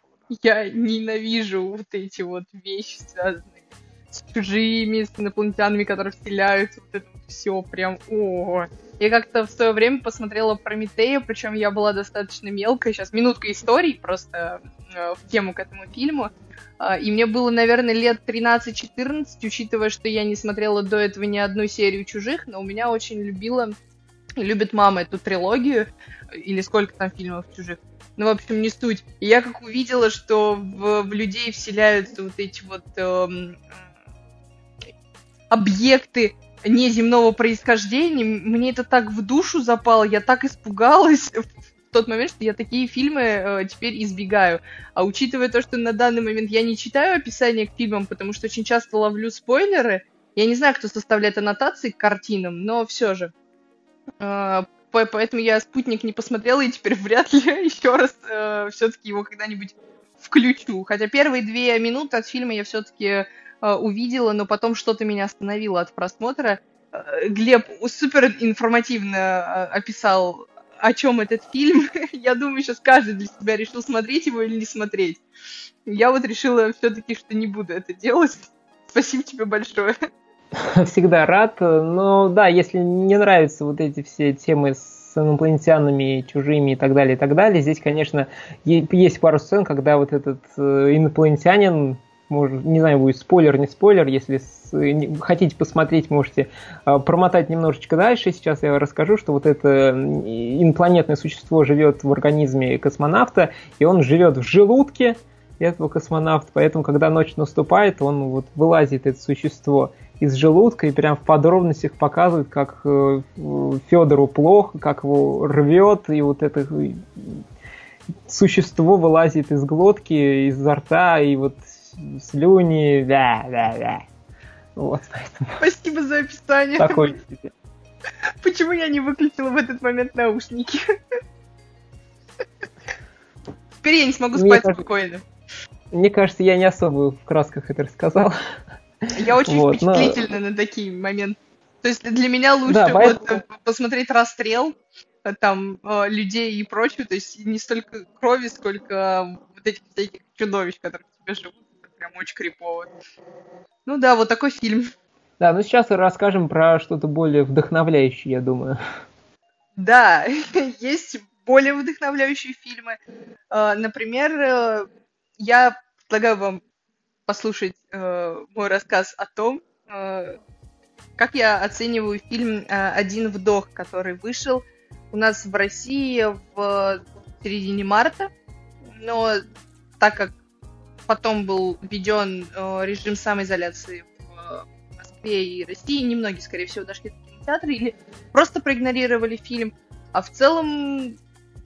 Я ненавижу вот эти вот вещи, связанные с чужими, с инопланетянами, которые вселяются, вот это все прям, о Я как-то в свое время посмотрела Прометея, причем я была достаточно мелкая, сейчас минутка истории просто э, в тему к этому фильму. Э, и мне было, наверное, лет 13-14, учитывая, что я не смотрела до этого ни одну серию «Чужих», но у меня очень любила любит мама эту трилогию, или сколько там фильмов чужих. Ну, в общем, не суть. И я как увидела, что в, в людей вселяются вот эти вот эм, объекты неземного происхождения, мне это так в душу запало, я так испугалась в тот момент, что я такие фильмы э, теперь избегаю. А учитывая то, что на данный момент я не читаю описание к фильмам, потому что очень часто ловлю спойлеры, я не знаю, кто составляет аннотации к картинам, но все же. А, поэтому я спутник не посмотрела, и теперь вряд ли еще раз э, все-таки его когда-нибудь включу. Хотя первые две минуты от фильма я все-таки э, увидела, но потом что-то меня остановило от просмотра. Э, Глеб супер информативно описал, о чем этот фильм. я думаю, сейчас каждый для себя решил смотреть его или не смотреть. Я вот решила все-таки, что не буду это делать. Спасибо тебе большое.
всегда рад. Но да, если не нравятся вот эти все темы с инопланетянами, чужими и так далее, и так далее, здесь, конечно, есть пару сцен, когда вот этот э, инопланетянин, может, не знаю, будет спойлер, не спойлер, если с, не, хотите посмотреть, можете э, промотать немножечко дальше. Сейчас я расскажу, что вот это инопланетное существо живет в организме космонавта, и он живет в желудке этого космонавта, поэтому, когда ночь наступает, он вот вылазит это существо из желудка и прям в подробностях показывает, как э, Федору плохо, как его рвет, и вот это э, существо вылазит из глотки, изо рта, и вот слюни, да, да, да.
Вот, поэтому... Спасибо за описание.
Такой
Почему я не выключила в этот момент наушники? Теперь я не смогу спать спокойно.
Мне кажется, я не особо в красках это рассказал.
Я очень вот, впечатлительна но... на такие моменты. То есть для меня лучше да, поэтому... вот, э, посмотреть расстрел э, там э, людей и прочее, то есть не столько крови, сколько вот этих всяких чудовищ, которые в тебе живут. Это прям очень крипово. Ну да, вот такой фильм.
Да, ну сейчас расскажем про что-то более вдохновляющее, я думаю.
Да, есть более вдохновляющие фильмы. Например, я предлагаю вам послушать э, мой рассказ о том, э, как я оцениваю фильм э, «Один вдох», который вышел у нас в России в середине марта. Но так как потом был введен э, режим самоизоляции в Москве и России, немногие, скорее всего, дошли до кинотеатра или просто проигнорировали фильм. А в целом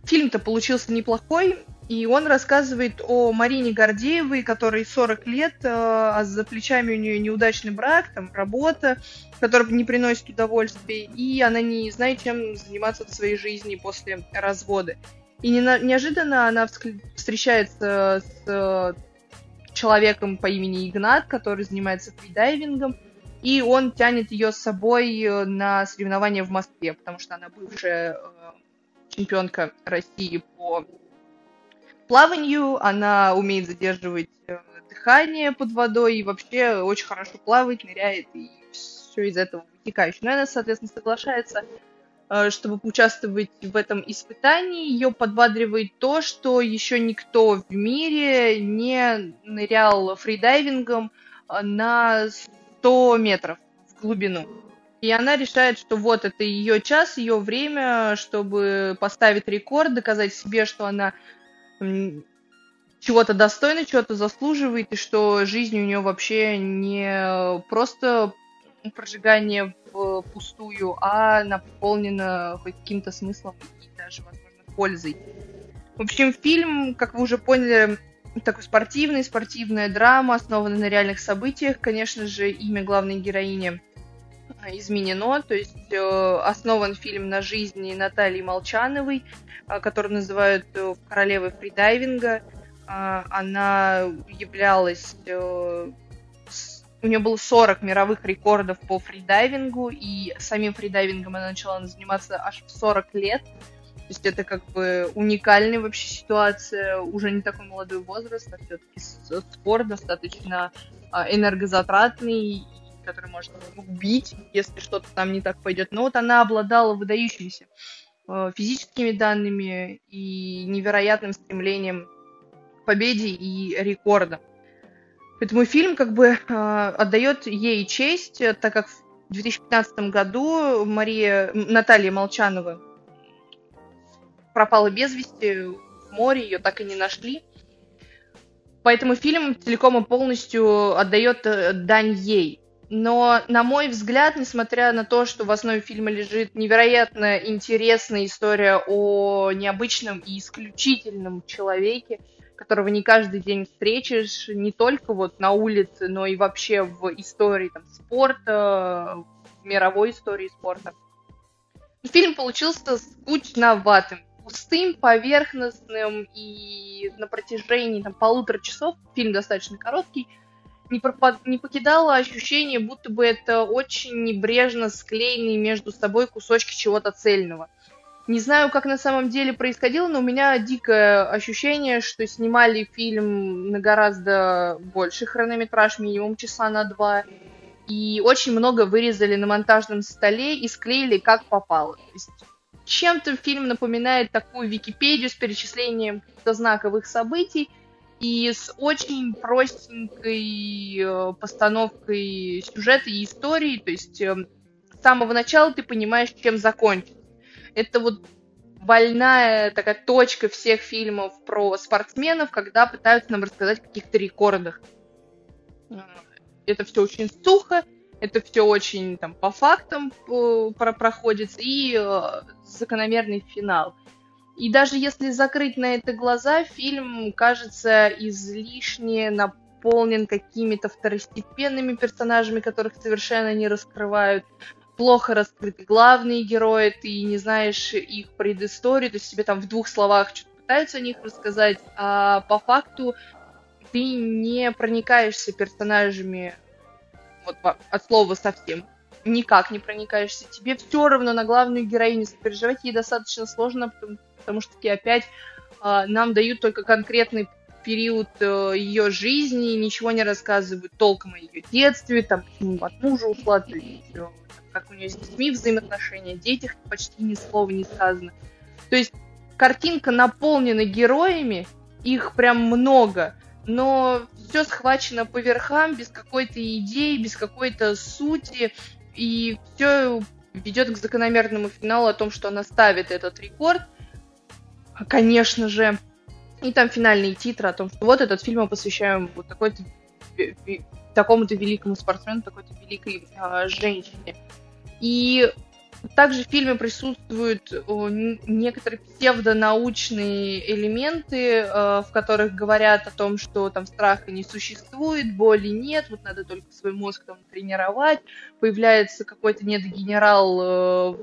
фильм-то получился неплохой. И он рассказывает о Марине Гордеевой, которой 40 лет, э, а за плечами у нее неудачный брак, там работа, которая не приносит удовольствия, и она не знает, чем заниматься в своей жизни после развода. И не, неожиданно она встречается с э, человеком по имени Игнат, который занимается фридайвингом, и он тянет ее с собой э, на соревнования в Москве, потому что она бывшая чемпионка России по плаванию, она умеет задерживать э, дыхание под водой и вообще очень хорошо плавает, ныряет и все из этого вытекающее. Но она, соответственно, соглашается, э, чтобы поучаствовать в этом испытании. Ее подбадривает то, что еще никто в мире не нырял фридайвингом э, на 100 метров в глубину. И она решает, что вот это ее час, ее время, чтобы поставить рекорд, доказать себе, что она чего-то достойна, чего-то заслуживает, и что жизнь у нее вообще не просто прожигание в пустую, а наполнена хоть каким-то смыслом и даже, возможно, пользой. В общем, фильм, как вы уже поняли, такой спортивный, спортивная драма, основанная на реальных событиях. Конечно же, имя главной героини изменено, то есть э, основан фильм на жизни Натальи Молчановой, э, которую называют э, королевой фридайвинга. Э, она являлась... Э, с, у нее было 40 мировых рекордов по фридайвингу, и самим фридайвингом она начала заниматься аж в 40 лет. То есть это как бы уникальная вообще ситуация, уже не такой молодой возраст, а все-таки спорт достаточно а, энергозатратный который может убить, если что-то там не так пойдет. Но вот она обладала выдающимися э, физическими данными и невероятным стремлением к победе и рекордам. Поэтому фильм как бы э, отдает ей честь, так как в 2015 году Мария Наталья Молчанова пропала без вести в море, ее так и не нашли. Поэтому фильм целиком и полностью отдает э, дань ей. Но, на мой взгляд, несмотря на то, что в основе фильма лежит невероятно интересная история о необычном и исключительном человеке, которого не каждый день встретишь, не только вот на улице, но и вообще в истории там, спорта, в мировой истории спорта. Фильм получился скучноватым, пустым, поверхностным, и на протяжении там, полутора часов, фильм достаточно короткий, не, пропад... не покидало ощущение, будто бы это очень небрежно склеенные между собой кусочки чего-то цельного. Не знаю, как на самом деле происходило, но у меня дикое ощущение, что снимали фильм на гораздо больший хронометраж, минимум часа на два, и очень много вырезали на монтажном столе и склеили как попало. То есть чем-то фильм напоминает такую Википедию с перечислением каких-то знаковых событий, и с очень простенькой э, постановкой сюжета и истории, то есть э, с самого начала ты понимаешь, чем закончится. Это вот больная такая точка всех фильмов про спортсменов, когда пытаются нам рассказать о каких-то рекордах. Э, это все очень сухо, это все очень там по фактам проходится, и закономерный финал. И даже если закрыть на это глаза, фильм кажется излишне наполнен какими-то второстепенными персонажами, которых совершенно не раскрывают. Плохо раскрыты главные герои, ты не знаешь их предысторию, то есть тебе там в двух словах что-то пытаются о них рассказать, а по факту ты не проникаешься персонажами вот, от слова совсем никак не проникаешься. Тебе все равно на главную героиню сопереживать ей достаточно сложно, потому, потому что таки опять э, нам дают только конкретный период э, ее жизни, ничего не рассказывают толком о ее детстве, там, почему от мужа ушла, э, как у нее с детьми взаимоотношения, детях почти ни слова не сказано. То есть картинка наполнена героями, их прям много, но все схвачено по верхам, без какой-то идеи, без какой-то сути, и все ведет к закономерному финалу о том, что она ставит этот рекорд, конечно же. И там финальные титры о том, что вот этот фильм мы посвящаем вот такой-то такому-то великому спортсмену, такой-то великой э, женщине. И также в фильме присутствуют некоторые псевдонаучные элементы, э, в которых говорят о том, что там страха не существует, боли нет, вот надо только свой мозг там тренировать. Появляется какой-то недогенерал э,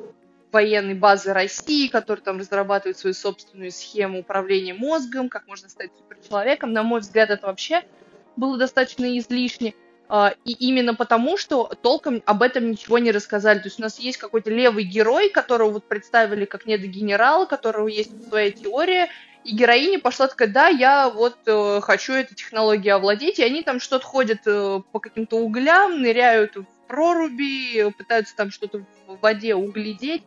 военной базы России, который там разрабатывает свою собственную схему управления мозгом, как можно стать суперчеловеком. На мой взгляд, это вообще было достаточно излишне. А, и именно потому, что толком об этом ничего не рассказали. То есть у нас есть какой-то левый герой, которого вот представили как недогенерал, у которого есть своя теория, И героиня пошла такая, да, я вот э, хочу этой технологией овладеть, и они там что-то ходят э, по каким-то углям, ныряют в проруби, пытаются там что-то в воде углядеть.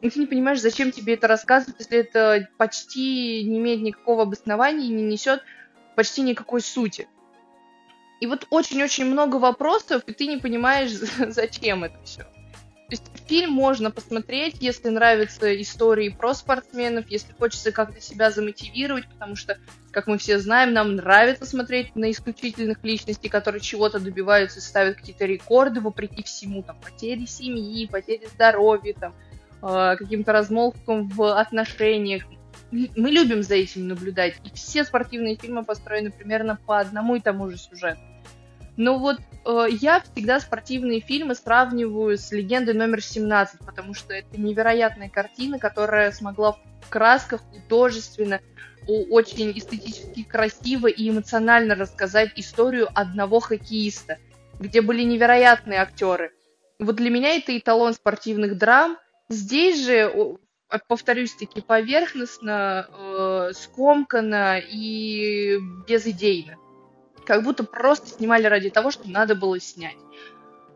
И ты не понимаешь, зачем тебе это рассказывать, если это почти не имеет никакого обоснования и не несет почти никакой сути. И вот очень-очень много вопросов, и ты не понимаешь, зачем это все. То есть фильм можно посмотреть, если нравятся истории про спортсменов, если хочется как-то себя замотивировать, потому что, как мы все знаем, нам нравится смотреть на исключительных личностей, которые чего-то добиваются, ставят какие-то рекорды вопреки всему, там, потери семьи, потери здоровья, там, э, каким-то размолвкам в отношениях. Мы любим за этим наблюдать, и все спортивные фильмы построены примерно по одному и тому же сюжету. Но вот э, я всегда спортивные фильмы сравниваю с «Легендой номер 17», потому что это невероятная картина, которая смогла в красках художественно, очень эстетически красиво и эмоционально рассказать историю одного хоккеиста, где были невероятные актеры. Вот для меня это эталон спортивных драм. Здесь же, повторюсь, таки поверхностно, э, скомканно и безидейно как будто просто снимали ради того, что надо было снять.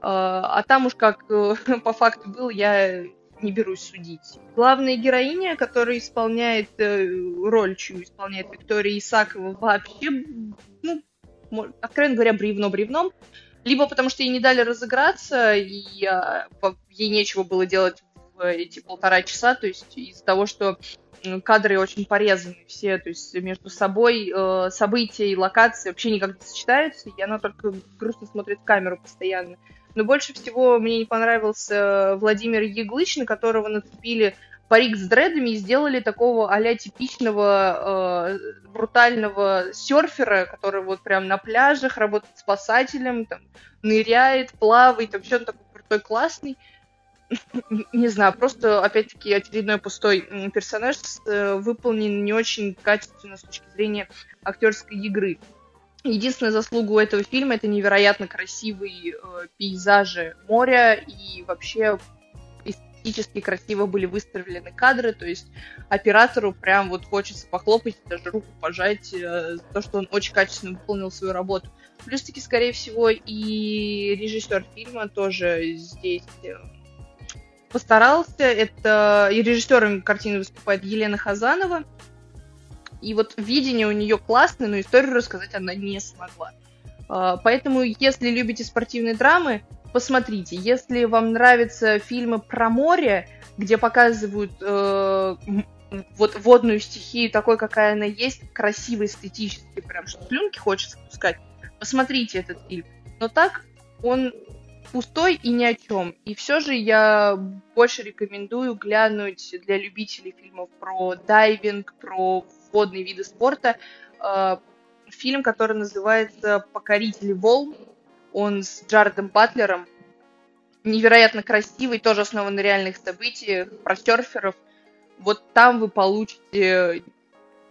А, а там уж как э, по факту был, я не берусь судить. Главная героиня, которая исполняет э, роль, чью исполняет Виктория Исакова, вообще, ну, откровенно говоря, бревно бревном. Либо потому что ей не дали разыграться, и ей нечего было делать эти полтора часа, то есть из-за того, что кадры очень порезаны все, то есть между собой э, события и локации вообще никак не сочетаются, и она только грустно смотрит в камеру постоянно. Но больше всего мне не понравился Владимир Яглыч, на которого нацепили парик с дредами и сделали такого а типичного э, брутального серфера, который вот прям на пляжах работает спасателем, там, ныряет, плавает, все он такой крутой, классный не знаю, просто, опять-таки, очередной пустой персонаж э, выполнен не очень качественно с точки зрения актерской игры. Единственная заслуга у этого фильма это невероятно красивые э, пейзажи моря и вообще эстетически красиво были выставлены кадры, то есть оператору прям вот хочется похлопать, даже руку пожать э, за то, что он очень качественно выполнил свою работу. Плюс-таки, скорее всего, и режиссер фильма тоже здесь э, постарался. Это и режиссером картины выступает Елена Хазанова. И вот видение у нее классное, но историю рассказать она не смогла. А, поэтому, если любите спортивные драмы, посмотрите. Если вам нравятся фильмы про море, где показывают э, вот водную стихию такой, какая она есть, красиво, эстетически, прям что слюнки хочется пускать, посмотрите этот фильм. Но так он пустой и ни о чем. И все же я больше рекомендую глянуть для любителей фильмов про дайвинг, про водные виды спорта. Э, фильм, который называется «Покорители волн». Он с Джаредом Батлером. Невероятно красивый, тоже основан на реальных событиях, про серферов. Вот там вы получите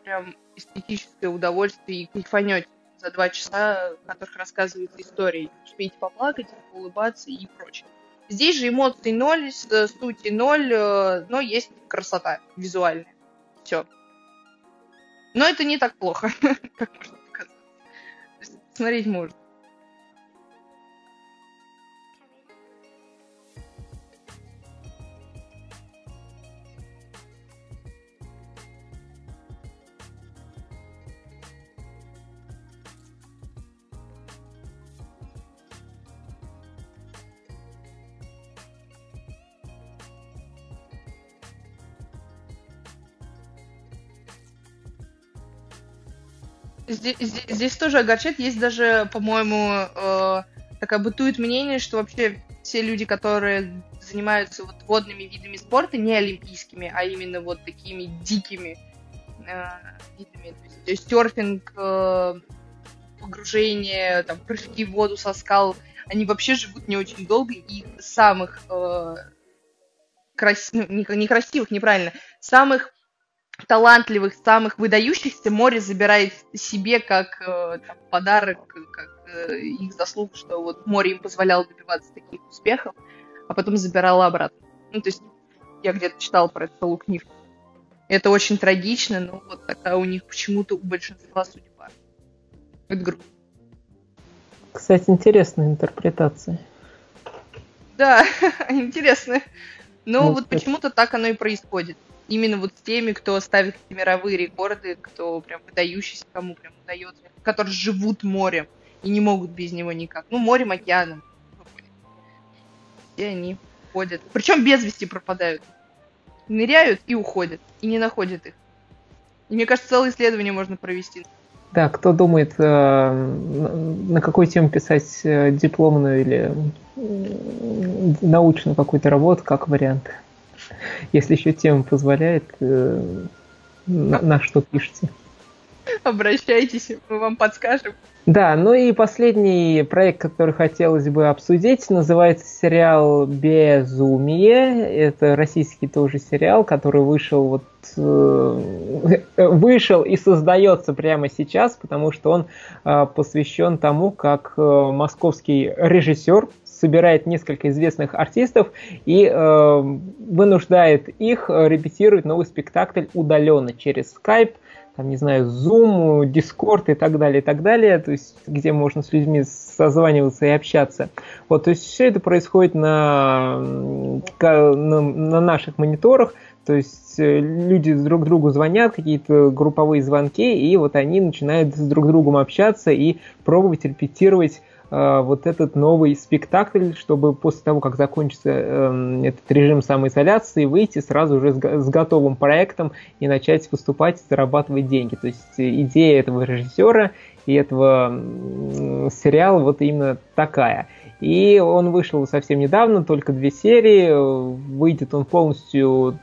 прям эстетическое удовольствие и кайфанете за два часа, в которых рассказывается история. Успеете поплакать, улыбаться и прочее. Здесь же эмоций ноль, сути ноль, э, но есть красота визуальная. Все. Но это не так плохо, как можно показать. Смотреть можно. Здесь, здесь, тоже огорчает. Есть даже, по-моему, э, такая бытует мнение, что вообще все люди, которые занимаются вот водными видами спорта, не олимпийскими, а именно вот такими дикими э, видами. То есть, то есть серфинг, э, погружение, там, прыжки в воду со скал, они вообще живут не очень долго, и самых э, красивых, неправильно, самых талантливых, самых выдающихся море забирает себе как э, там, подарок, как э, их заслугу, что вот море им позволяло добиваться таких успехов, а потом забирало обратно. Ну, то есть я где-то читала про это целую книжку. Это очень трагично, но вот такая у них почему-то у большинства судьба. Это грустно.
Кстати, интересная интерпретация.
Да, интересная. Но ну, вот почему-то так оно и происходит. Именно вот с теми, кто ставит мировые рекорды, кто прям выдающийся, кому прям удается, которые живут морем и не могут без него никак. Ну, морем, океаном. Все они ходят. Причем без вести пропадают. Ныряют и уходят. И не находят их. И мне кажется, целое исследование можно провести.
Да, кто думает, э, на какую тему писать э, дипломную или научную какую-то работу, как вариант. Если еще тема позволяет, э, на, на что пишете.
Обращайтесь, мы вам подскажем.
Да, ну и последний проект, который хотелось бы обсудить, называется сериал «Безумие». Это российский тоже сериал, который вышел вот э, вышел и создается прямо сейчас, потому что он э, посвящен тому, как э, московский режиссер собирает несколько известных артистов и э, вынуждает их репетировать новый спектакль удаленно через Skype, там, не знаю, Zoom, Discord и так далее, и так далее, то есть где можно с людьми созваниваться и общаться. Вот, то есть все это происходит на, на, на наших мониторах, то есть э, люди друг другу звонят, какие-то групповые звонки, и вот они начинают с друг другом общаться и пробовать репетировать Э, вот этот новый спектакль, чтобы после того, как закончится э, этот режим самоизоляции, выйти сразу уже с, готовым проектом и начать выступать зарабатывать деньги. То есть идея этого режиссера и этого э, сериала вот именно такая. И он вышел совсем недавно, только две серии. Выйдет он полностью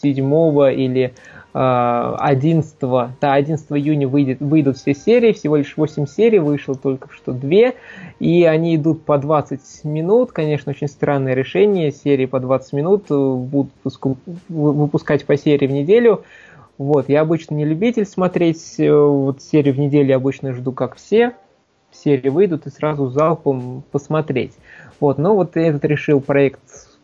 7 или 11, да, 11 июня выйдет, выйдут все серии, всего лишь 8 серий, вышло только что 2, и они идут по 20 минут, конечно, очень странное решение, серии по 20 минут э, будут выпускать по серии в неделю, вот, я обычно не любитель смотреть э, вот серию в неделю, я обычно жду как все, серии выйдут и сразу залпом посмотреть. Вот, но вот этот решил проект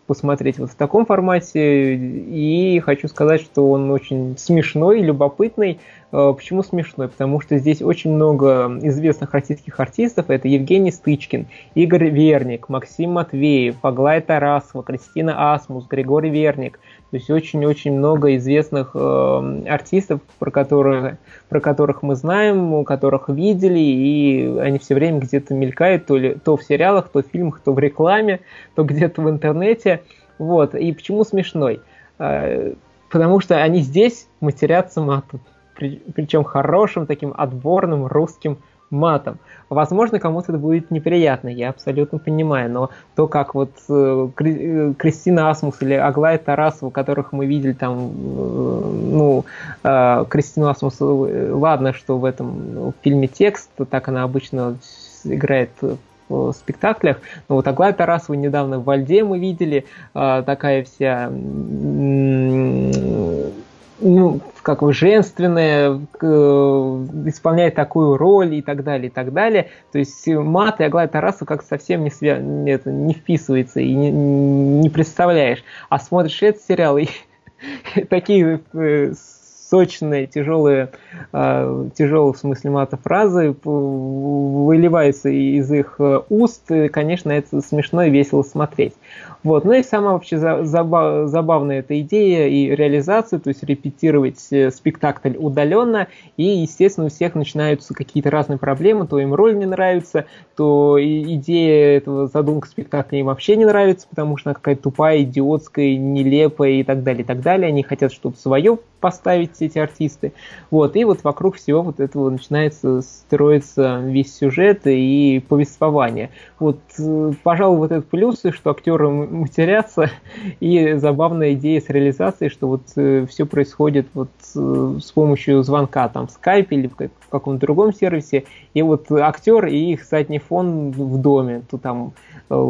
посмотреть вот в таком формате. И хочу сказать, что он очень смешной, любопытный. Э, почему смешной? Потому что здесь очень много известных российских артистов. Это Евгений Стычкин, Игорь Верник, Максим Матвеев, Аглая Тарасова, Кристина Асмус, Григорий Верник. То есть очень-очень много известных э, артистов, про которые про которых мы знаем, которых видели, и они все время где-то мелькают, то, ли, то в сериалах, то в фильмах, то в рекламе, то где-то в интернете. Вот. И почему смешной? А, потому что они здесь матерятся матом. Причем хорошим, таким отборным русским матом. Возможно, кому-то это будет неприятно, я абсолютно понимаю, но то, как вот э, э, Кристина Асмус или Аглая Тарасова, которых мы видели там, э, ну, Кристину Асмус, ладно, что в этом в фильме текст, так она обычно играет в спектаклях. Но вот Аглая Тарасова недавно в Вальде мы видели, такая вся ну, как бы женственное, э, исполняет такую роль и так далее, и так далее. То есть мат и Аглая Тарасова как совсем не, свя... это, не вписывается и не, не представляешь. А смотришь этот сериал и такие э, сочные, тяжелые, э, тяжелые в смысле мата фразы выливаются из их уст. И, конечно, это смешно и весело смотреть. Вот. Ну и сама вообще забав, забавная эта идея и реализация, то есть репетировать э, спектакль удаленно, и, естественно, у всех начинаются какие-то разные проблемы, то им роль не нравится, то идея этого задумка спектакля им вообще не нравится, потому что она какая-то тупая, идиотская, нелепая и так далее, и так далее. Они хотят что-то свое поставить эти артисты. Вот, и вот вокруг всего вот этого начинается строиться весь сюжет и повествование. Вот, э, пожалуй, вот это плюсы, что актеры матерятся, и забавная идея с реализацией, что вот э, все происходит вот э, с помощью звонка там в Skype или в, каком-то другом сервисе, и вот актер и их задний фон в доме, то там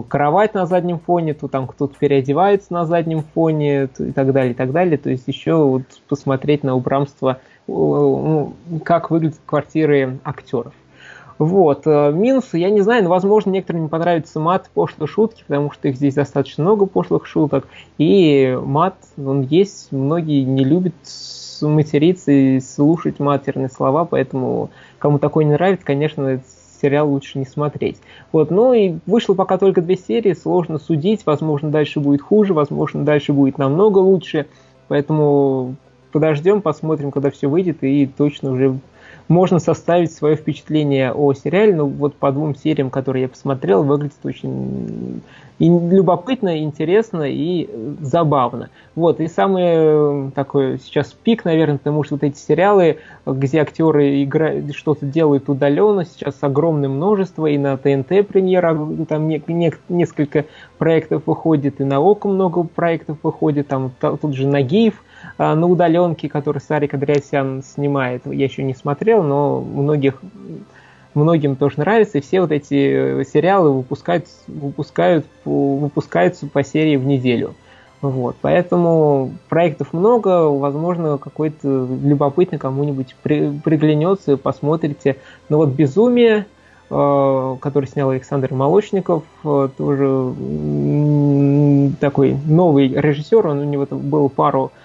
кровать на заднем фоне, то там кто-то переодевается на заднем фоне и так далее, и так далее. То есть еще вот посмотреть на убранство, ну, как выглядят квартиры актеров. Вот. Э, минусы, я не знаю, но, возможно, некоторым не понравится мат, пошлые шутки, потому что их здесь достаточно много пошлых шуток. И мат, он есть, многие не любят материться и слушать матерные слова, поэтому кому такое не нравится, конечно, сериал лучше не смотреть. Вот, ну и вышло пока только две серии, сложно судить, возможно, дальше будет хуже, возможно, дальше будет намного лучше, поэтому подождем, посмотрим, когда все выйдет, и точно уже можно составить свое впечатление о сериале, но вот по двум сериям, которые я посмотрел, выглядит очень и любопытно, интересно и забавно. Вот, и самый такой сейчас пик, наверное, потому что вот эти сериалы, где актеры играют, что-то делают удаленно, сейчас огромное множество, и на ТНТ премьера, там не, не, несколько проектов выходит, и на ОКО много проектов выходит, там тут же Нагиев, на удаленке, который Сарик Андреасян снимает. Я еще не смотрел, но многих, многим тоже нравится. И все вот эти э, сериалы выпускают, выпускают, выпускаются по серии в неделю. Вот, поэтому проектов много, возможно, какой-то любопытный кому-нибудь при, приглянется, посмотрите. Но вот «Безумие», э, который снял Александр Молочников, э, тоже такой новый режиссер, он у него был пару Э,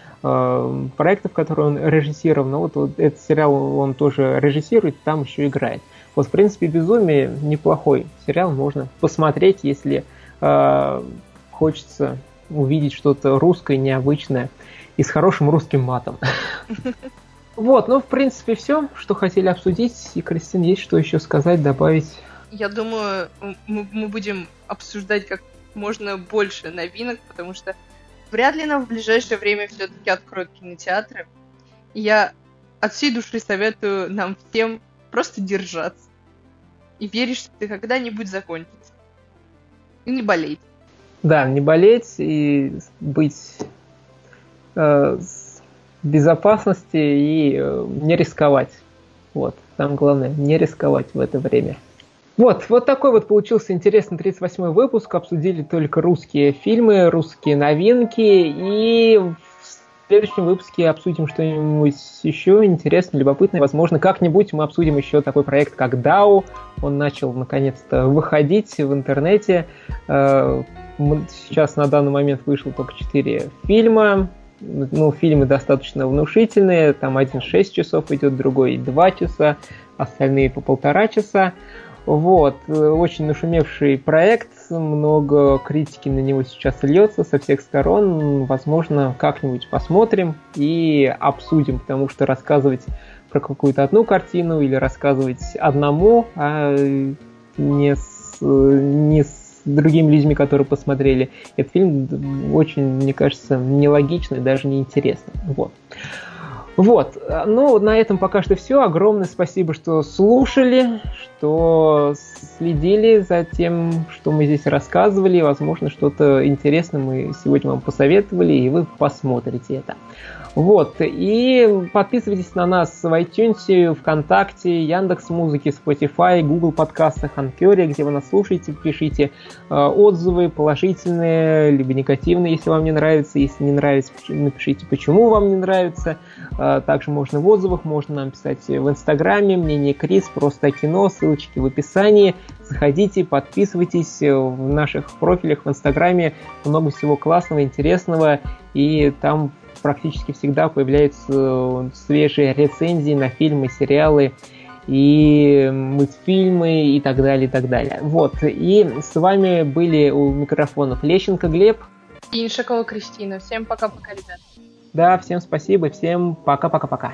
проектов, которые он режиссировал, но вот, вот этот сериал он тоже режиссирует, там еще играет. Вот, в принципе, «Безумие» неплохой сериал, можно посмотреть, если э, хочется увидеть что-то русское, необычное и с хорошим русским матом. Вот, ну, в принципе, все, что хотели обсудить. И, Кристин, есть что еще сказать, добавить?
Я думаю, мы, мы будем обсуждать как можно больше новинок, потому что Вряд ли нам в ближайшее время все-таки откроют кинотеатры. Я от всей души советую нам всем просто держаться. И верить, что это когда-нибудь закончится. И не болеть.
Да, не болеть и быть э, в безопасности и э, не рисковать. Вот, самое главное, не рисковать в это время. Вот, вот такой вот получился интересный 38-й выпуск. Обсудили только русские фильмы, русские новинки. И в следующем выпуске обсудим что-нибудь еще интересное, любопытное. Возможно, как-нибудь мы обсудим еще такой проект, как DAO. Он начал наконец-то выходить в интернете. Э, сейчас на данный момент вышло только 4 фильма. Ну, фильмы достаточно внушительные. Там один 6 часов идет, другой 2 часа, остальные по полтора часа. Вот, э, очень нашумевший проект, много критики на него сейчас льется со всех сторон. Возможно, как-нибудь посмотрим и обсудим, потому что рассказывать про какую-то одну картину или рассказывать одному, а не с, не с другими людьми, которые посмотрели этот фильм, очень, мне кажется, нелогично и даже неинтересно. Вот. Вот, ну на этом пока что все. Огромное спасибо, что слушали, что следили за тем, что мы здесь рассказывали. Возможно, что-то интересное мы сегодня вам посоветовали, и вы посмотрите это. Вот, и подписывайтесь на нас в iTunes, ВКонтакте, Яндекс Музыки, Spotify, Google подкастах, Анкере, где вы нас слушаете, пишите э, отзывы положительные, либо негативные, если вам не нравится. Если не нравится, напишите, почему вам не нравится. Э, также можно в отзывах, можно нам писать в Инстаграме, мнение Крис, просто кино, ссылочки в описании. Заходите, подписывайтесь в наших профилях в Инстаграме, много всего классного, интересного, и там практически всегда появляются э, свежие рецензии на фильмы, сериалы и мультфильмы и так далее, и так далее. Вот, и с вами были у микрофонов Лещенко Глеб
и Иншакова Кристина. Всем пока-пока, ребят.
Да, всем спасибо, всем пока-пока-пока.